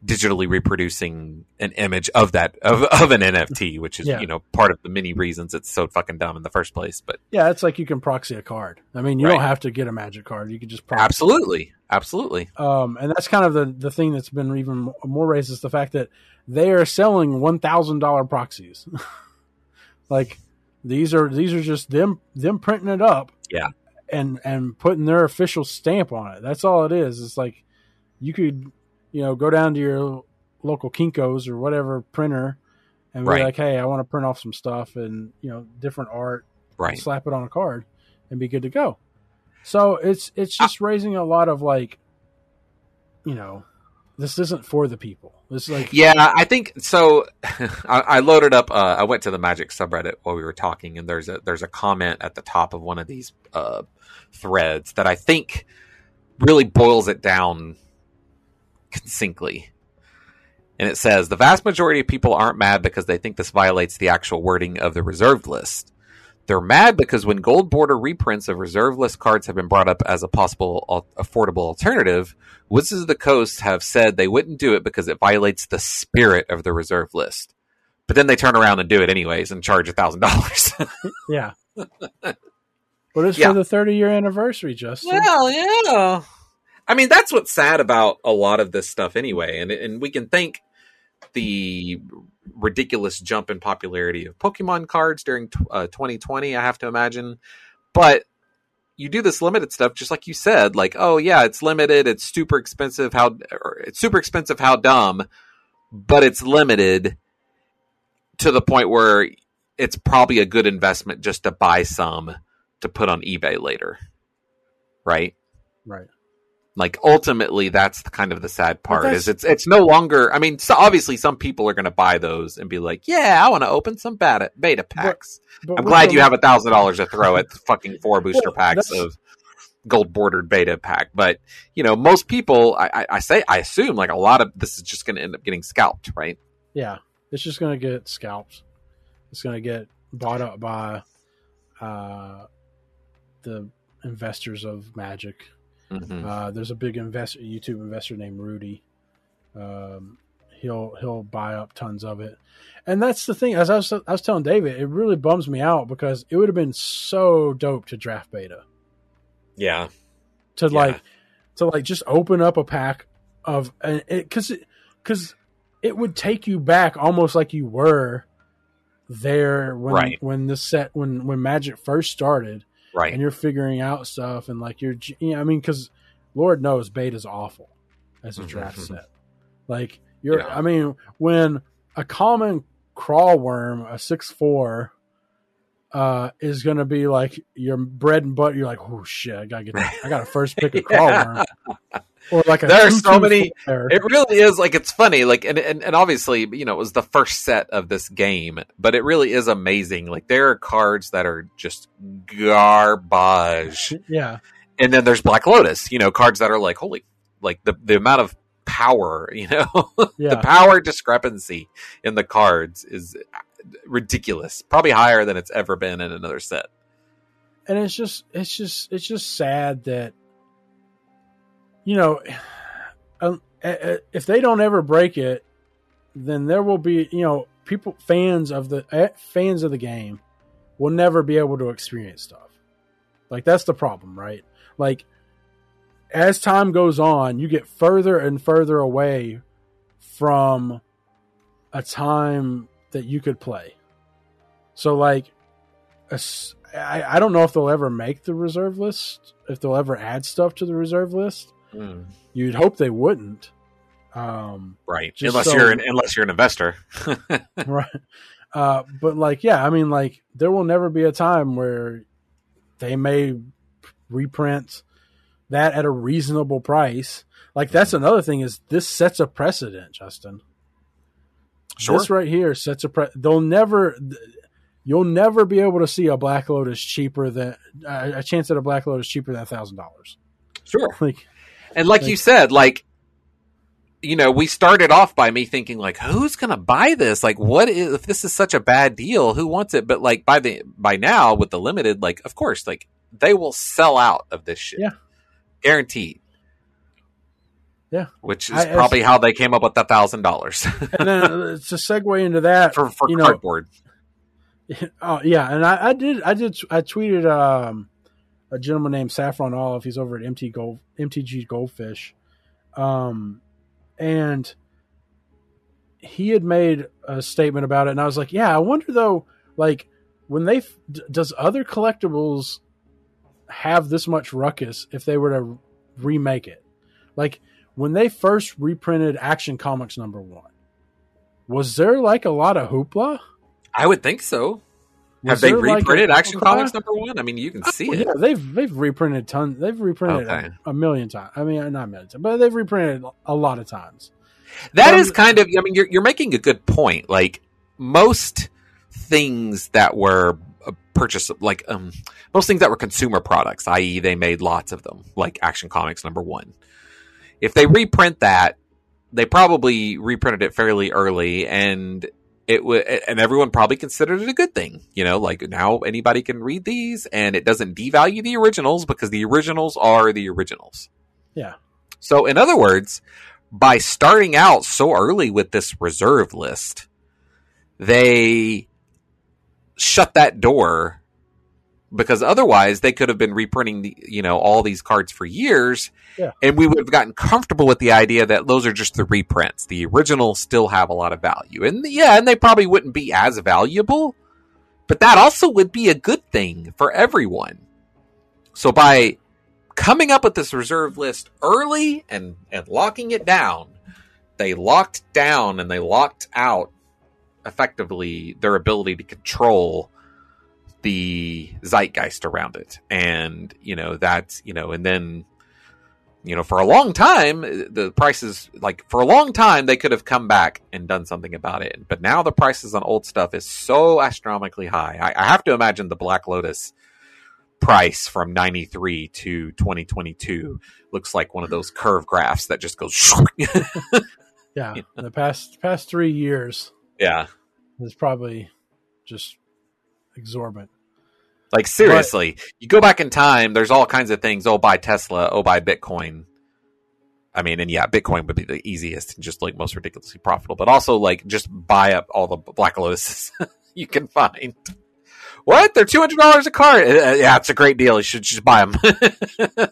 Speaker 2: digitally reproducing an image of that of, of an NFT, which is
Speaker 1: Yeah.
Speaker 2: you know part of the many reasons it's so fucking dumb in the first place. But
Speaker 1: yeah, it's like you can proxy a card. I mean, you don't have to get a magic card; you can just proxy.
Speaker 2: absolutely, absolutely,
Speaker 1: Um, and that's kind of the the thing that's been even more raised is the fact that they are selling one thousand dollar proxies. like these are these are just them them printing it up.
Speaker 2: Yeah.
Speaker 1: And and putting their official stamp on it. That's all it is. It's like you could, you know, go down to your local Kinkos or whatever printer and be
Speaker 2: Right.
Speaker 1: like, "Hey, I want to print off some stuff and you know different art,
Speaker 2: right.
Speaker 1: slap it on a card, and be good to go." So it's it's just raising a lot of like, you know, this isn't for the people. This is like,
Speaker 2: Yeah, I think so. I, I loaded up. Uh, I went to the Magic subreddit while we were talking, and there's a there's a comment at the top of one of these uh, threads that I think really boils it down succinctly. And it says the vast majority of people aren't mad because they think this violates the actual wording of the reserved list. They're mad because when gold border reprints of reserve list cards have been brought up as a possible al- affordable alternative, Wizards of the Coast have said they wouldn't do it because it violates the spirit of the reserve list. But then they turn around and do it anyways and charge a thousand dollars.
Speaker 1: yeah. But it's
Speaker 2: Yeah.
Speaker 1: for the 30 year anniversary, Justin.
Speaker 2: Well, yeah. I mean, that's what's sad about a lot of this stuff anyway. And and we can thank the ridiculous jump in popularity of Pokemon cards during uh, 2020, I have to imagine. But you do this limited stuff just like you said, like, oh yeah, it's limited, it's super expensive, how it's super expensive, how dumb, but it's limited to the point where it's probably a good investment just to buy some to put on eBay later. Right?
Speaker 1: Right.
Speaker 2: Like ultimately that's the kind of the sad part is it's it's no longer i mean so obviously some people are going to buy those and be like yeah i want to open some beta beta packs
Speaker 1: But
Speaker 2: i'm
Speaker 1: with
Speaker 2: glad you have a thousand dollars to throw at fucking four booster
Speaker 1: Well,
Speaker 2: packs
Speaker 1: that's-
Speaker 2: of gold bordered beta pack but you know most people I, I i say i assume like a lot of this is just going to end up getting scalped right
Speaker 1: Yeah. It's just going to get scalped. It's going to get bought up by uh, the investors of Magic.
Speaker 2: Mhm.
Speaker 1: Uh, there's a big investor, YouTube investor named Rudy. Um, he'll he'll buy up tons of it, and that's the thing. As I was, I was telling David, it really bums me out because it would have been so dope to draft beta
Speaker 2: yeah
Speaker 1: to
Speaker 2: Yeah.
Speaker 1: like to like just open up a pack of and because because it would take you back almost like you were there when
Speaker 2: Right.
Speaker 1: when this set when when Magic first started,
Speaker 2: Right.
Speaker 1: and you're figuring out stuff and like you're you know, I mean because Lord knows beta's awful as a draft
Speaker 2: Mhm.
Speaker 1: set. Like you're
Speaker 2: Yeah.
Speaker 1: I mean when a common Craw Wurm a six four uh is gonna be like your bread and butter. You're like, oh shit, I gotta get that. I got to first pick a
Speaker 2: Craw
Speaker 1: Wurm. Or like a
Speaker 2: There are so many-. It really is like it's funny, like and, and and obviously, you know, it was the first set of this game, but it really is amazing. Like there are cards that are just garbage.
Speaker 1: yeah,
Speaker 2: And then there's Black Lotus, you know, cards that are like holy like the the amount of power, you know, the power discrepancy in the cards is ridiculous. Probably higher than it's ever been in another set.
Speaker 1: and it's just it's just it's just sad that you know um, if they don't ever break it then there will be you know people fans of the uh, fans of the game will never be able to experience stuff like that's the problem right like as time goes on you get further and further away from a time that you could play so like I don't know if they'll ever make the reserve list, if they'll ever add stuff to the reserve list. You'd hope they wouldn't. Um,
Speaker 2: Right. Unless
Speaker 1: so-
Speaker 2: you're an, unless you're an investor.
Speaker 1: right. Uh, but like, yeah, I mean, like, there will never be a time where they may reprint that at a reasonable price. Like, that's another thing is this sets a precedent, Justin.
Speaker 2: Sure.
Speaker 1: This right here sets a pre. They'll never. You'll never be able to see a Black Lotus cheaper than uh, a chance at a Black Lotus cheaper than a thousand dollars.
Speaker 2: Sure.
Speaker 1: Like,
Speaker 2: And like
Speaker 1: Like-
Speaker 2: you said, like you know, we started off by me thinking like, who's gonna buy this? Like, what is, if this is such a bad deal? Who wants it? But like by the by now with the limited, like of course, like they will sell out of this shit.
Speaker 1: Yeah.
Speaker 2: guaranteed.
Speaker 1: Yeah.
Speaker 2: which is
Speaker 1: I-
Speaker 2: probably how they came up with the thousand dollars
Speaker 1: and then uh, to segue into that,
Speaker 2: for for
Speaker 1: you know,
Speaker 2: cardboard.
Speaker 1: Oh yeah, and I, I did I did I tweeted um, a gentleman named Saffron Olive. He's over at MT Gold MTG Goldfish, um, and he had made a statement about it, and I was like, yeah, I wonder though, like when they f- does other collectibles have this much ruckus if they were to remake it, like when they first reprinted Action Comics number one, was there like a lot of hoopla?
Speaker 2: I would think so. Have they
Speaker 1: there, like,
Speaker 2: reprinted Action? Comics number one? I mean, you can see
Speaker 1: Well,
Speaker 2: it.
Speaker 1: Yeah, they've they've reprinted tons. They've reprinted
Speaker 2: Okay.
Speaker 1: a, a million times. I mean, not a million times, but they've reprinted a lot of times.
Speaker 2: That
Speaker 1: Um,
Speaker 2: is kind of. I mean, you're you're making a good point. Like most things that were uh, purchased, like um, most things that were consumer products, i.e., they made lots of them, like Action Comics number one. If they reprint that, they probably reprinted it fairly early, and it would, and everyone probably considered it a good thing. You know, like now anybody can read these, and it doesn't devalue the originals because the originals are the originals.
Speaker 1: Yeah.
Speaker 2: So, in other words, by starting out so early with this reserve list, they shut that door because otherwise they could have been reprinting the, you know all these cards for years.
Speaker 1: Yeah.
Speaker 2: and we would have gotten comfortable with the idea that those are just the reprints. The originals still have a lot of value. And yeah and they probably wouldn't be as valuable but that also would be a good thing for everyone. So by coming up with this reserve list early and and locking it down they locked down and they locked out effectively their ability to control the zeitgeist around it. And you know that's you know and then you know for a long time the prices like for a long time they could have come back and done something about it. But now the prices on old stuff is so astronomically high. I, I have to imagine the black lotus price from 93 to 2022 looks like one of those curve graphs that just goes
Speaker 1: Yeah, the past past three years
Speaker 2: yeah.
Speaker 1: is probably just exorbitant.
Speaker 2: Like seriously, you go back in time. There's all kinds of things. Oh, buy Tesla. Oh, buy Bitcoin. I mean, and yeah, Bitcoin would be the easiest and just like most ridiculously profitable. But also, like, just buy up all the Black Lotuses you can find. What? They're two hundred dollars a card. Uh, yeah, it's a great deal. You should just buy them.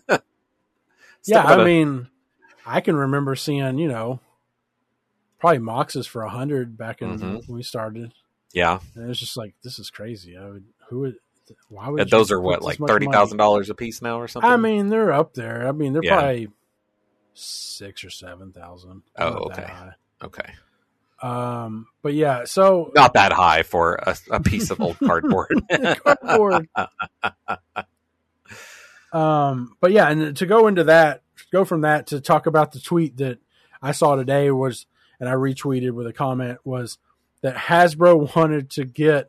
Speaker 1: Yeah, I mean, I can remember seeing you know probably Moxes for a hundred back in
Speaker 2: Mhm.
Speaker 1: when we started.
Speaker 2: Yeah,
Speaker 1: And it was just like this is crazy. I would who would why would you
Speaker 2: those are what like thirty thousand dollars a piece now or something.
Speaker 1: I mean, they're up there. I mean, they're
Speaker 2: Yeah.
Speaker 1: probably six or seven thousand.
Speaker 2: Oh, okay. okay,
Speaker 1: Um, but yeah, so
Speaker 2: not that high for a, a piece of old cardboard.
Speaker 1: cardboard. um, but yeah, and to go into that, go from that to talk about the tweet that I saw today was, and I retweeted with a comment was that Hasbro wanted to get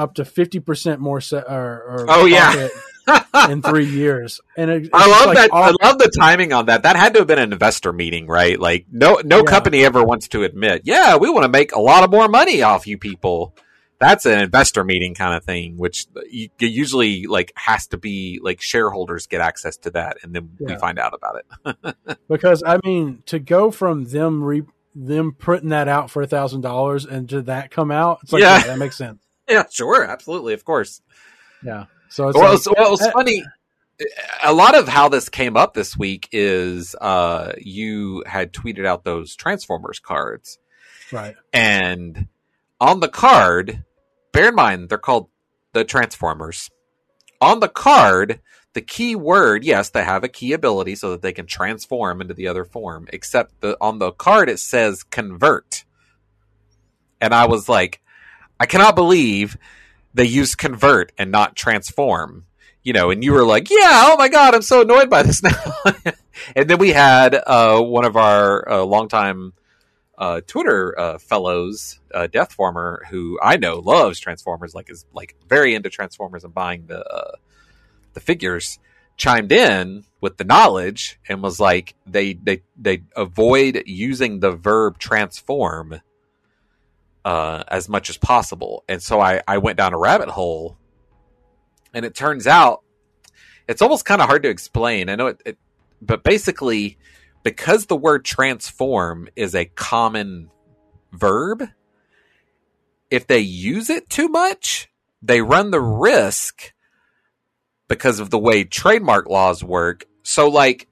Speaker 1: up to fifty percent more se- or, or
Speaker 2: Oh, yeah.
Speaker 1: in three years, and it, it's
Speaker 2: I love
Speaker 1: like
Speaker 2: that.
Speaker 1: all-
Speaker 2: I love the timing on that. That had to have been an investor meeting, right? Like no no
Speaker 1: Yeah.
Speaker 2: company ever wants to admit, yeah, we want to make a lot of more money off you people. That's an investor meeting kind of thing, which usually like has to be like shareholders get access to that, and then we find out about it.
Speaker 1: because I mean to go from them re them putting that out for a thousand dollars and to that come out, it's like
Speaker 2: Yeah.
Speaker 1: yeah, that makes sense.
Speaker 2: yeah, sure, absolutely, of course.
Speaker 1: Yeah. So it's
Speaker 2: well,
Speaker 1: like,
Speaker 2: it's, well, it was
Speaker 1: uh,
Speaker 2: funny. A lot of how this came up this week is uh, you had tweeted out those Transformers cards.
Speaker 1: right.
Speaker 2: And on the card, bear in mind they're called the Transformers. On the card, the key word, yes, they have a key ability so that they can transform into the other form, except the on the card it says convert. And I was like, I cannot believe they use convert and not transform. You know, and you were like, "Yeah, oh my god, I'm so annoyed by this now." and then we had uh, one of our uh, longtime uh, Twitter uh, fellows, uh, Deathformer, who I know loves Transformers, like is like very into Transformers and buying the uh, the figures, chimed in with the knowledge and was like, they they they avoid using the verb transform uh, as much as possible, and so I I went down a rabbit hole, and it turns out it's almost kind of hard to explain. I know it, it but basically because the word transform is a common verb, if they use it too much, they run the risk because of the way trademark laws work. So, like,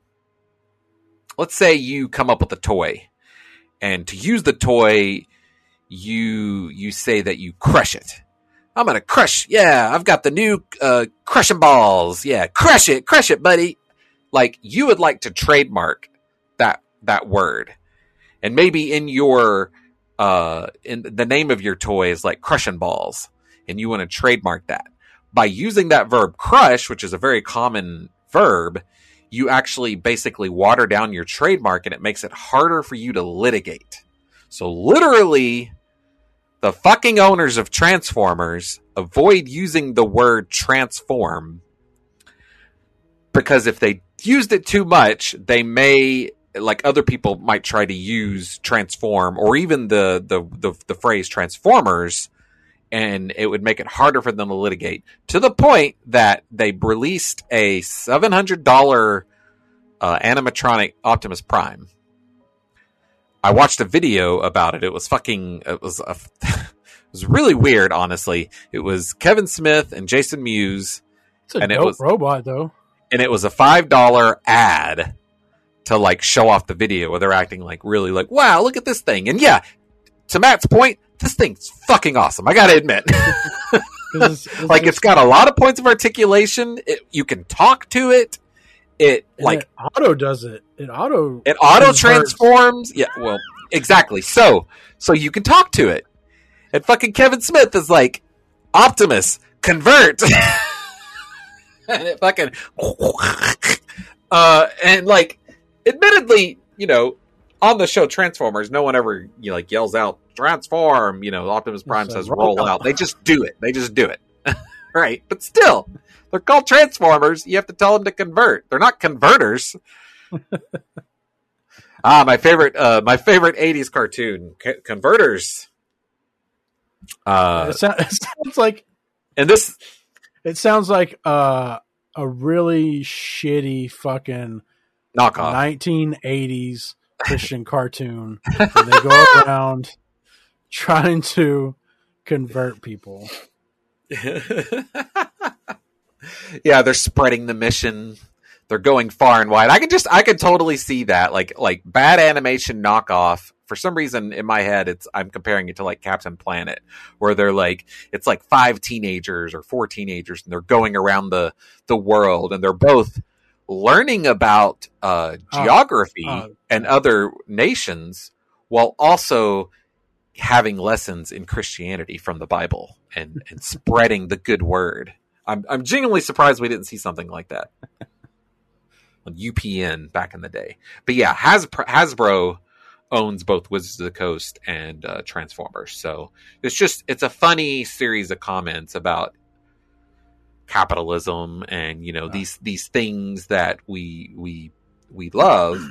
Speaker 2: let's say you come up with a toy, and to use the toy, you you say that you crush it. I'm gonna crush. Yeah, I've got the new uh, crushing balls. Yeah, crush it, crush it, buddy. Like you would like to trademark that that word, and maybe in your uh in the name of your toy is like crushing balls, and you want to trademark that by using that verb crush, which is a very common verb. You actually basically water down your trademark, and it makes it harder for you to litigate. So literally, the fucking owners of Transformers avoid using the word transform because if they used it too much, they may like other people might try to use transform or even the the the, the phrase transformers and it would make it harder for them to litigate to the point that they released a $700 uh, animatronic Optimus Prime I watched a video about it. It was fucking. It was a, it was really weird. Honestly, it was Kevin Smith and Jason Mewes,
Speaker 1: It's a
Speaker 2: And it was-
Speaker 1: robot though.
Speaker 2: and it was a five dollar ad to like show off the video where they're acting like really like, wow, look at this thing. And yeah, to Matt's point, this thing's fucking awesome. I gotta admit,
Speaker 1: it's, it's
Speaker 2: like it's got a lot of points of articulation. It, you can talk to it. It
Speaker 1: and
Speaker 2: like
Speaker 1: it auto does it. It auto.
Speaker 2: It auto transforms. Yeah, well, exactly. So, so you can talk to it. And fucking Kevin Smith is like, Optimus, convert. and it fucking, uh, and like, admittedly, you know, on the show Transformers, no one ever you know, like yells out transform. You know, Optimus Prime says roll out. They just do it. They just do it. right, but still, they're called Transformers. You have to tell them to convert. They're not converters. ah, my favorite, uh, my favorite '80s cartoon, C- Converters. Uh,
Speaker 1: it, sound, it sounds like
Speaker 2: and this,
Speaker 1: it sounds like uh, a really shitty fucking
Speaker 2: knockoff.
Speaker 1: 1980s Christian cartoon. they go around trying to convert people.
Speaker 2: yeah, they're spreading the mission. They're going far and wide. I can just, I can totally see that, like, like bad animation knockoff for some reason in my head it's I'm comparing it to like Captain Planet where they're like it's like five teenagers or four teenagers and they're going around the the world and they're both learning about uh,
Speaker 1: Oh,
Speaker 2: geography
Speaker 1: oh.
Speaker 2: and other nations while also having lessons in Christianity from the Bible and, and spreading the good word. I'm I'm genuinely surprised we didn't see something like that on UPN back in the day. But yeah, Hasbro, Hasbro owns both Wizards of the Coast and uh, Transformers, so it's just it's a funny series of comments about capitalism and you know these these things that we we we love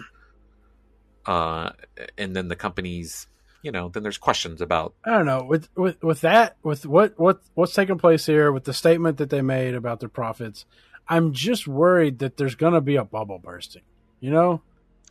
Speaker 2: uh and then the companies you know then there's questions about
Speaker 1: I don't know with with with that with what what what's taking place here with the statement that they made about their profits. I'm just worried that there's going to be a bubble bursting. You know,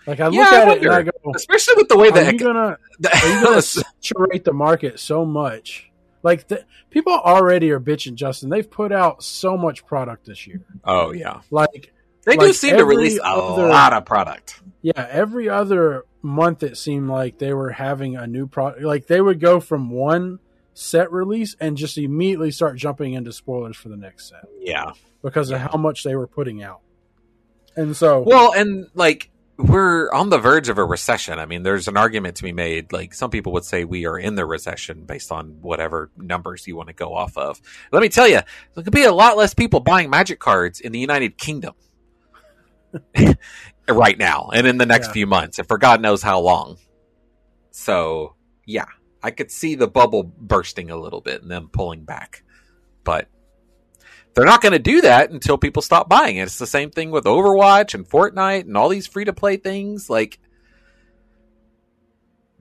Speaker 1: like I look
Speaker 2: Yeah, I
Speaker 1: at it and I go,
Speaker 2: especially with the way that
Speaker 1: you gonna
Speaker 2: the-
Speaker 1: are you gonna saturate the market so much?" Like the, people already are bitching, Justin. They've put out so much product this year.
Speaker 2: oh yeah
Speaker 1: Like
Speaker 2: they do seem to release a
Speaker 1: other-
Speaker 2: lot of product
Speaker 1: Yeah, every other month it seemed like they were having a new product. Like they would go from one set release and just immediately start jumping into spoilers for the next set.
Speaker 2: Yeah.
Speaker 1: Because of how much they were putting out. And so,
Speaker 2: well and like we're on the verge of a recession. I mean there's an argument to be made like some people would say we are in the recession based on whatever numbers you want to go off of. Let me tell you there could be a lot less people buying magic cards in the united kingdom right now and in the next
Speaker 1: Yeah.
Speaker 2: few months and for god knows how long so yeah i could see the bubble bursting a little bit and then pulling back but they're not going to do that until people stop buying it. It's the same thing with Overwatch and Fortnite and all these free to play things. Like,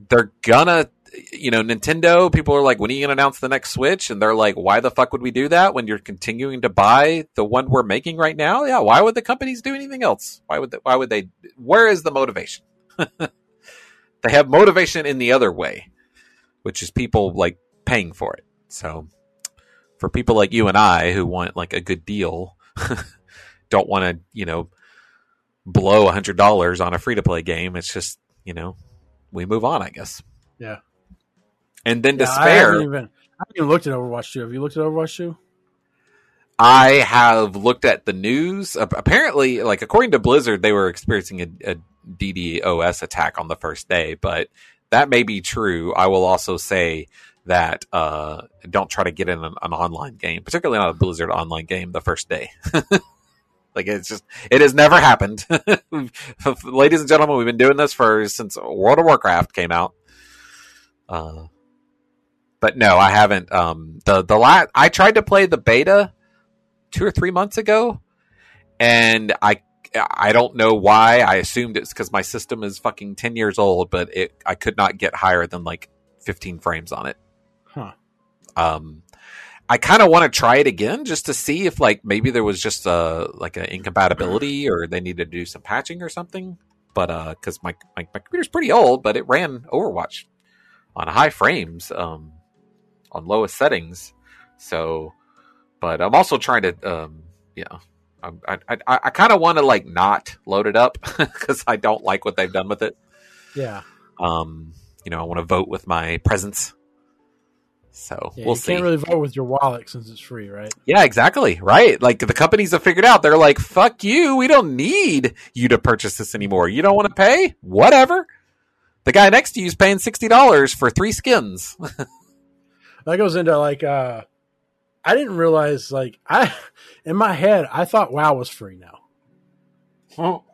Speaker 2: they're gonna, you know, Nintendo, people are like, when are you going to announce the next Switch? And they're like, why the fuck would we do that when you're continuing to buy the one we're making right now? Yeah, why would the companies do anything else? Why would they, why would they, where is the motivation? they have motivation in the other way, which is people like paying for it. So, for people like you and I who want like a good deal, don't want to, you know, blow a hundred dollars on a free to play game. It's just, you know, we move on, I guess.
Speaker 1: Yeah.
Speaker 2: And then
Speaker 1: Yeah, I
Speaker 2: despair.
Speaker 1: haven't even I haven't even looked at Overwatch 2. Have you looked at Overwatch 2?
Speaker 2: I have looked at the news. Apparently, like according to Blizzard, they were experiencing a, a DDoS attack on the first day, but that may be true. I will also say that uh, don't try to get in an, an online game, particularly not a Blizzard online game, the first day. like it's just, it has never happened. Ladies and gentlemen, we've been doing this for since World of Warcraft came out. Uh, but no, I haven't. Um, the the la- I tried to play the beta two or three months ago, and I I don't know why. I assumed it's because my system is fucking ten years old, but it I could not get higher than like fifteen frames on it.
Speaker 1: Huh.
Speaker 2: Um, I kind of want to try it again just to see if like maybe there was just a like an incompatibility or they needed to do some patching or something. But uh, because my, my my computer's pretty old, but it ran Overwatch on high frames, um, on lowest settings. So, but I'm also trying to, um, yeah, I'm- I I, I, I kind of want to like not load it up because I don't like what they've done with it.
Speaker 1: Yeah.
Speaker 2: Um, you know, I want to vote with my presence. So
Speaker 1: yeah
Speaker 2: we'll
Speaker 1: you
Speaker 2: see.
Speaker 1: can't really vote with your wallet since it's free, right?
Speaker 2: Yeah, exactly. Right. Like the companies have figured out, they're like, fuck you. We don't need you to purchase this anymore. You don't want to pay? Whatever. The guy next to you is paying $60 for three skins.
Speaker 1: That goes into like uh I didn't realize like I in my head I thought WoW was free now. Oh.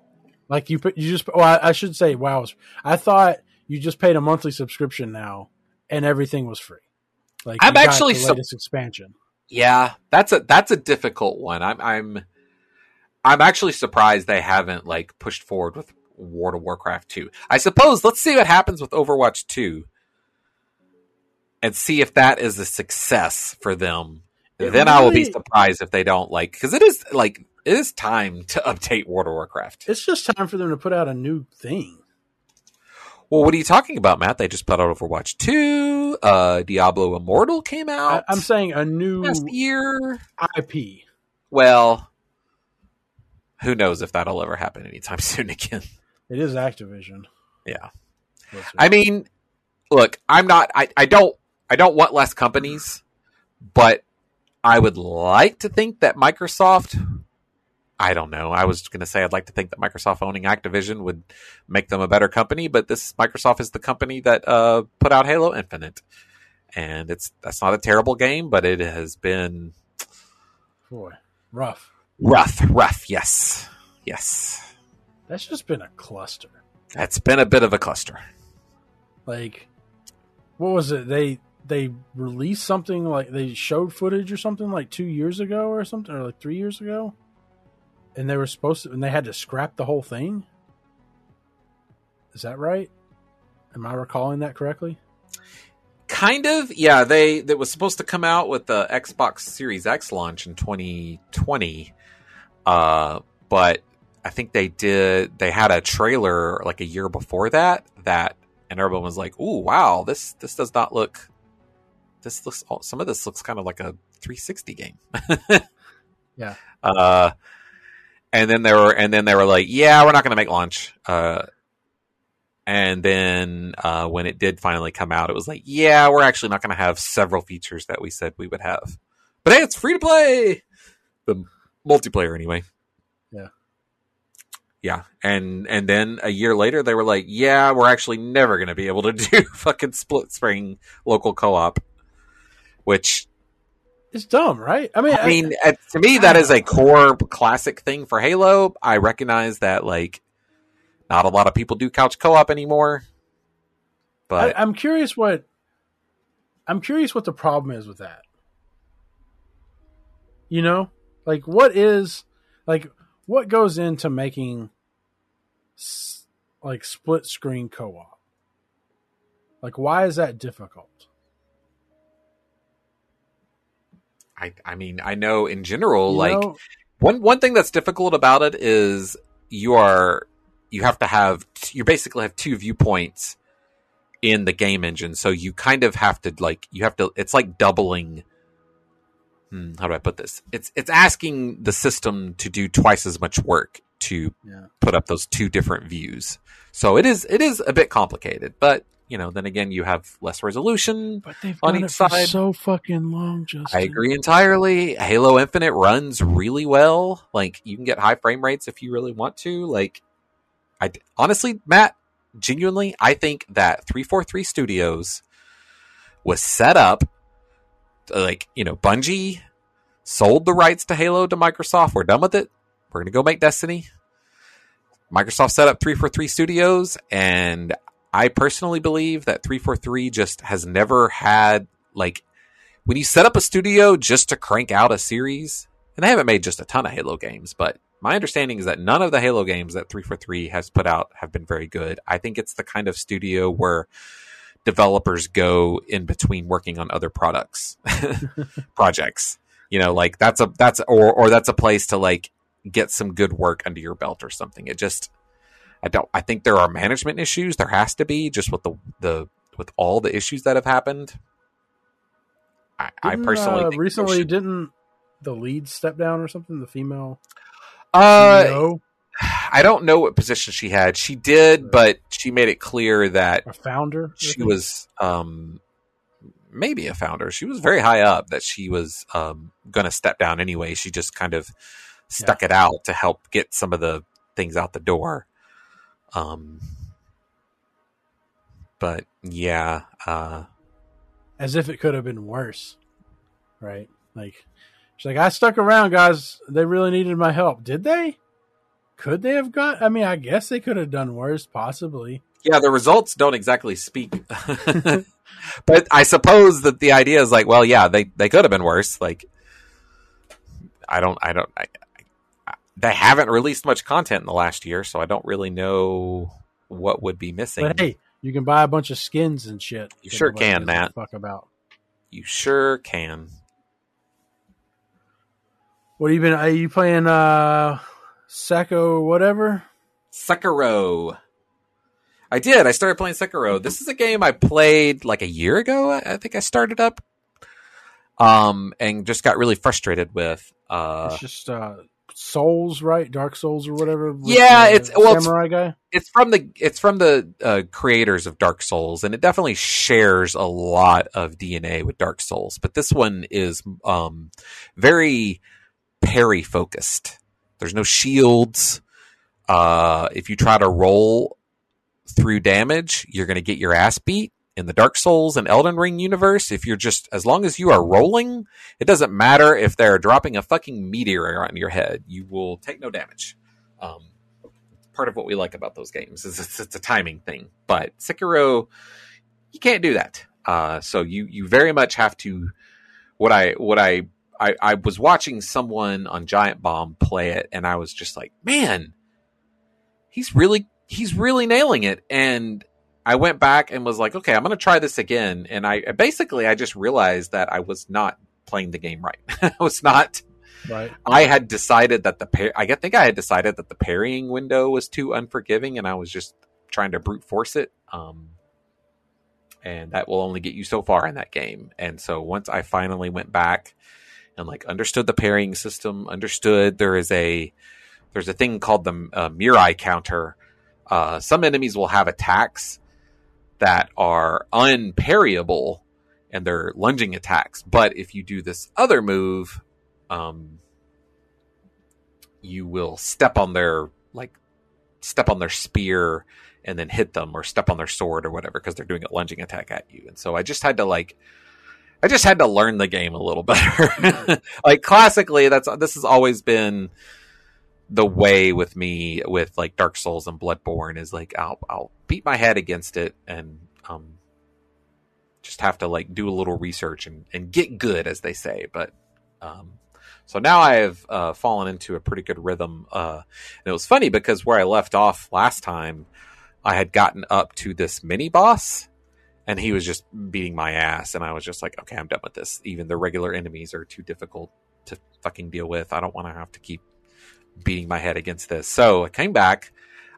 Speaker 1: Like you put you just well I, I should say WoW was I thought you just paid a monthly subscription now and everything was free. Like
Speaker 2: I'm
Speaker 1: got
Speaker 2: actually
Speaker 1: the
Speaker 2: so-
Speaker 1: latest expansion.
Speaker 2: yeah, that's a that's a difficult one. I'm I'm I'm actually surprised they haven't like pushed forward with World of Warcraft 2. I suppose let's see what happens with Overwatch 2 and see if that is a success for them.
Speaker 1: It
Speaker 2: then I will be surprised if they don't like because it is like it is time to update World of Warcraft.
Speaker 1: It's just time for them to put out a new thing.
Speaker 2: Well, what are you talking about, Matt? They just put out Overwatch 2. Uh, Diablo Immortal came out
Speaker 1: I'm saying a new
Speaker 2: last year.
Speaker 1: IP.
Speaker 2: Well, who knows if that'll ever happen anytime soon again.
Speaker 1: It is Activision.
Speaker 2: Yeah. I mean, look, I'm not. I, I don't. I don't want less companies, but I would like to think that Microsoft. I don't know. I was going to say I'd like to think that Microsoft owning Activision would make them a better company, but this Microsoft is the company that uh, put out Halo Infinite, and it's that's not a terrible game, but it has been
Speaker 1: Boy, rough.
Speaker 2: rough, rough. Yes, yes,
Speaker 1: That's just been a cluster.
Speaker 2: that's been a bit of a cluster.
Speaker 1: Like, what was it? They they released something like they showed footage or something like two years ago or something, or like three years ago, and they were supposed to, and they had to scrap the whole thing. Is that right? Am I recalling that correctly?
Speaker 2: Kind of, yeah. They that was supposed to come out with the Xbox Series X launch in 2020, uh, but I think they did. They had a trailer like a year before that. That and everyone was like, "Ooh, wow! This this does not look. This looks. Some of this looks kind of like a 360 game."
Speaker 1: Yeah.
Speaker 2: Uh, and then they were, and then they were like, "Yeah, we're not going to make launch." Uh, and then uh, when it did finally come out, it was like, yeah, we're actually not going to have several features that we said we would have. But hey, it's free to play. The multiplayer, anyway.
Speaker 1: Yeah.
Speaker 2: Yeah, and and then a year later, they were like, yeah, we're actually never going to be able to do fucking split screen local co op. Which
Speaker 1: It's dumb, right? I mean,
Speaker 2: I mean, uh, to me, that is a core classic thing for Halo. I recognize that, like, not a lot of people do couch co-op anymore. But
Speaker 1: I, I'm curious what I'm curious what the problem is with that. You know, like what is like what goes into making like split screen co-op? Like why is that difficult?
Speaker 2: I, I mean, I know in general,
Speaker 1: You
Speaker 2: like
Speaker 1: know?
Speaker 2: one one thing that's difficult about it is you are you have to have you basically have two viewpoints in the game engine, so you kind of have to like you have to. It's like doubling. Hmm, how do I put this? It's it's asking the system to do twice as much work to
Speaker 1: Yeah.
Speaker 2: put up those two different views. So it is it is a bit complicated, but you know, then again, you have less resolution.
Speaker 1: But they've
Speaker 2: on
Speaker 1: done
Speaker 2: each
Speaker 1: it for
Speaker 2: side.
Speaker 1: so fucking long, Justin.
Speaker 2: I agree entirely. Halo Infinite runs really well. Like you can get high frame rates if you really want to. Like I honestly, Matt, genuinely, I think that 343 Studios was set up like, you know, Bungie sold the rights to Halo to Microsoft. We're done with it. We're going to go make Destiny. Microsoft set up 343 Studios and I personally believe that 343 just has never had like when you set up a studio just to crank out a series, and they haven't made just a ton of Halo games, but my understanding is that none of the Halo games that 343 has put out have been very good. I think it's the kind of studio where developers go in between working on other products, projects. You know, like that's a that's or or that's a place to like get some good work under your belt or something. It just I don't I think there are management issues. There has to be just with the the with all the issues that have happened. I, I personally
Speaker 1: uh,
Speaker 2: think
Speaker 1: recently
Speaker 2: should-
Speaker 1: didn't the lead step down or something? The female
Speaker 2: uh,
Speaker 1: CEO,
Speaker 2: I don't know what position she had. She did, but she made it clear that
Speaker 1: a founder.
Speaker 2: She was um maybe a founder. She was very high up that she was um going to step down anyway. She just kind of stuck it out to help get some of the things out the door. Um but yeah, uh
Speaker 1: as if it could have been worse, right? Like she's like, I stuck around, guys. They really needed my help. Did they? Could they have got? I mean, I guess they could have done worse, possibly.
Speaker 2: yeah, the results don't exactly speak. but I suppose that the idea is like, well, yeah, they they could have been worse. Like, I don't, I don't, I, I, they haven't released much content in the last year, so I don't really know what would be missing.
Speaker 1: But hey, you can buy a bunch of skins and shit.
Speaker 2: You sure can, Matt.
Speaker 1: Fuck about.
Speaker 2: You sure can.
Speaker 1: What have you been? Are you playing uh Sacco whatever?
Speaker 2: Sekiro. I did. I started playing Sekiro. This is a game I played like a year ago. I I think I started up, um, and just got really frustrated with. Uh,
Speaker 1: it's just uh Souls, right? Dark Souls or whatever.
Speaker 2: Yeah, it's- well, it's-
Speaker 1: samurai guy.
Speaker 2: it's from the it's from the uh, creators of Dark Souls, and it definitely shares a lot of DNA with Dark Souls. But this one is um, very parry focused. There's no shields. Uh, if you try to roll through damage, you're going to get your ass beat. In the Dark Souls and Elden Ring universe, if you're just as long as you are rolling, it doesn't matter if they're dropping a fucking meteor on your head, you will take no damage. Um, part of what we like about those games is it's, it's a timing thing. But Sekiro, you can't do that. Uh, so you you very much have to. What I what I, I I was watching someone on Giant Bomb play it, and I was just like, man, he's really he's really nailing it. And I went back and was like, okay, I'm going to try this again. And I basically I just realized that I was not playing the game right. I was not
Speaker 1: Right.
Speaker 2: I had decided that the par- I think I had decided that the parrying window was too unforgiving, and I was just trying to brute force it. Um, and that will only get you so far in that game. And so once I finally went back and like understood the parrying system, understood there is a there's a thing called the uh, Mikiri counter. Uh, some enemies will have attacks that are unparryable, and they're lunging attacks. But if you do this other move, um, you will step on their like step on their spear and then hit them or step on their sword or whatever because they're doing a lunging attack at you and so i just had to like i just had to learn the game a little better like classically that's this has always been the way with me with like dark souls and bloodborne is like i'll i'll beat my head against it and um just have to like do a little research and, and get good as they say but um so now I have uh, fallen into a pretty good rhythm. Uh, and it was funny because where I left off last time, I had gotten up to this mini boss, and he was just beating my ass, and I was just like, okay, I'm done with this. Even the regular enemies are too difficult to fucking deal with. I don't want to have to keep beating my head against this. So I came back.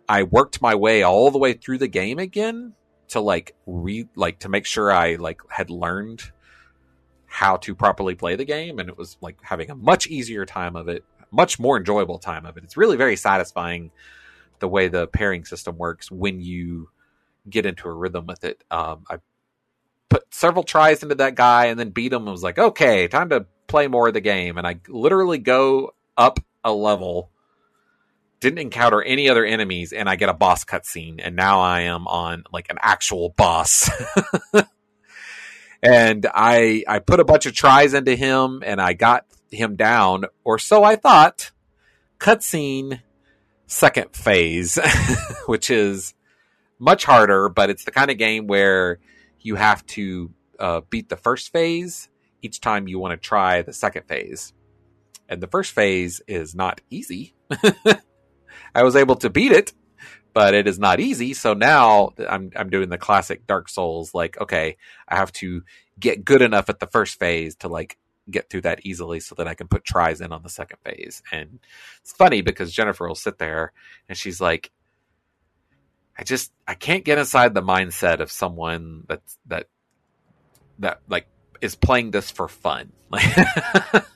Speaker 2: I worked my way all the way through the game again to like re like to make sure I like had learned how to properly play the game and it was like having a much easier time of it much more enjoyable time of it it's really very satisfying the way the parrying system works when you get into a rhythm with it um, i put several tries into that guy and then beat him and was like okay time to play more of the game and i literally go up a level didn't encounter any other enemies and i get a boss cutscene and now i am on like an actual boss and I I put a bunch of tries into him and I got him down, or so I thought. Cutscene, second phase, which is much harder, but it's the kind of game where you have to uh, beat the first phase each time you want to try the second phase. And the first phase is not easy. I was able to beat it, but it is not easy. So now I'm I'm doing the classic Dark Souls. Like, okay, I have to get good enough at the first phase to like get through that easily, so that I can put tries in on the second phase. And it's funny because Jennifer will sit there and she's like, I just I can't get inside the mindset of someone that's that that like is playing this for fun.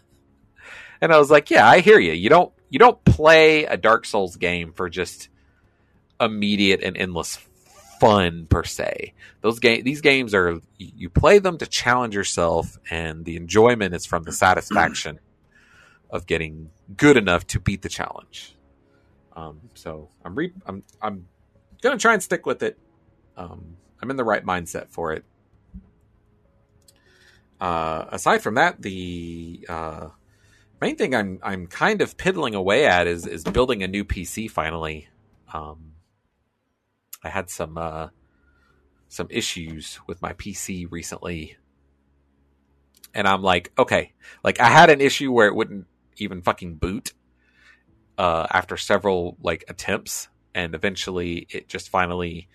Speaker 2: and I was like, yeah, I hear you. You don't you don't play a Dark Souls game for just immediate and endless fun per se. Those game these games are you play them to challenge yourself and the enjoyment is from the satisfaction of getting good enough to beat the challenge. Um, so I'm re- I'm I'm gonna try and stick with it. Um, I'm in the right mindset for it. Uh, aside from that, the uh, main thing I'm I'm kind of piddling away at is is building a new PC finally. Um, I had some uh, some issues with my PC recently, and I'm like, okay, like I had an issue where it wouldn't even fucking boot uh, after several like attempts, and eventually it just finally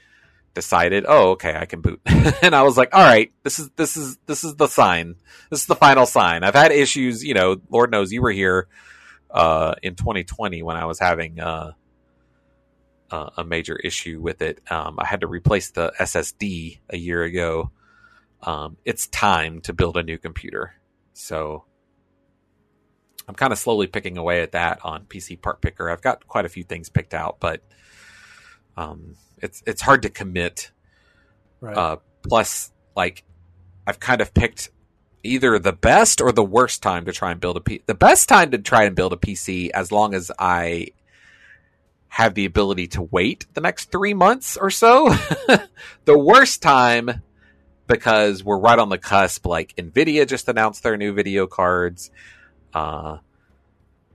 Speaker 2: decided, oh, okay, I can boot. and I was like, all right, this is this is this is the sign. This is the final sign. I've had issues, you know, Lord knows you were here uh, in 2020 when I was having uh, a major issue with it. Um, I had to replace the SSD a year ago. Um, it's time to build a new computer. So I'm kind of slowly picking away at that on PC Part Picker. I've got quite a few things picked out, but um, it's it's hard to commit.
Speaker 1: Right.
Speaker 2: Uh, plus, like I've kind of picked either the best or the worst time to try and build a P. The best time to try and build a PC, as long as I have the ability to wait the next three months or so. the worst time because we're right on the cusp. Like Nvidia just announced their new video cards. Uh,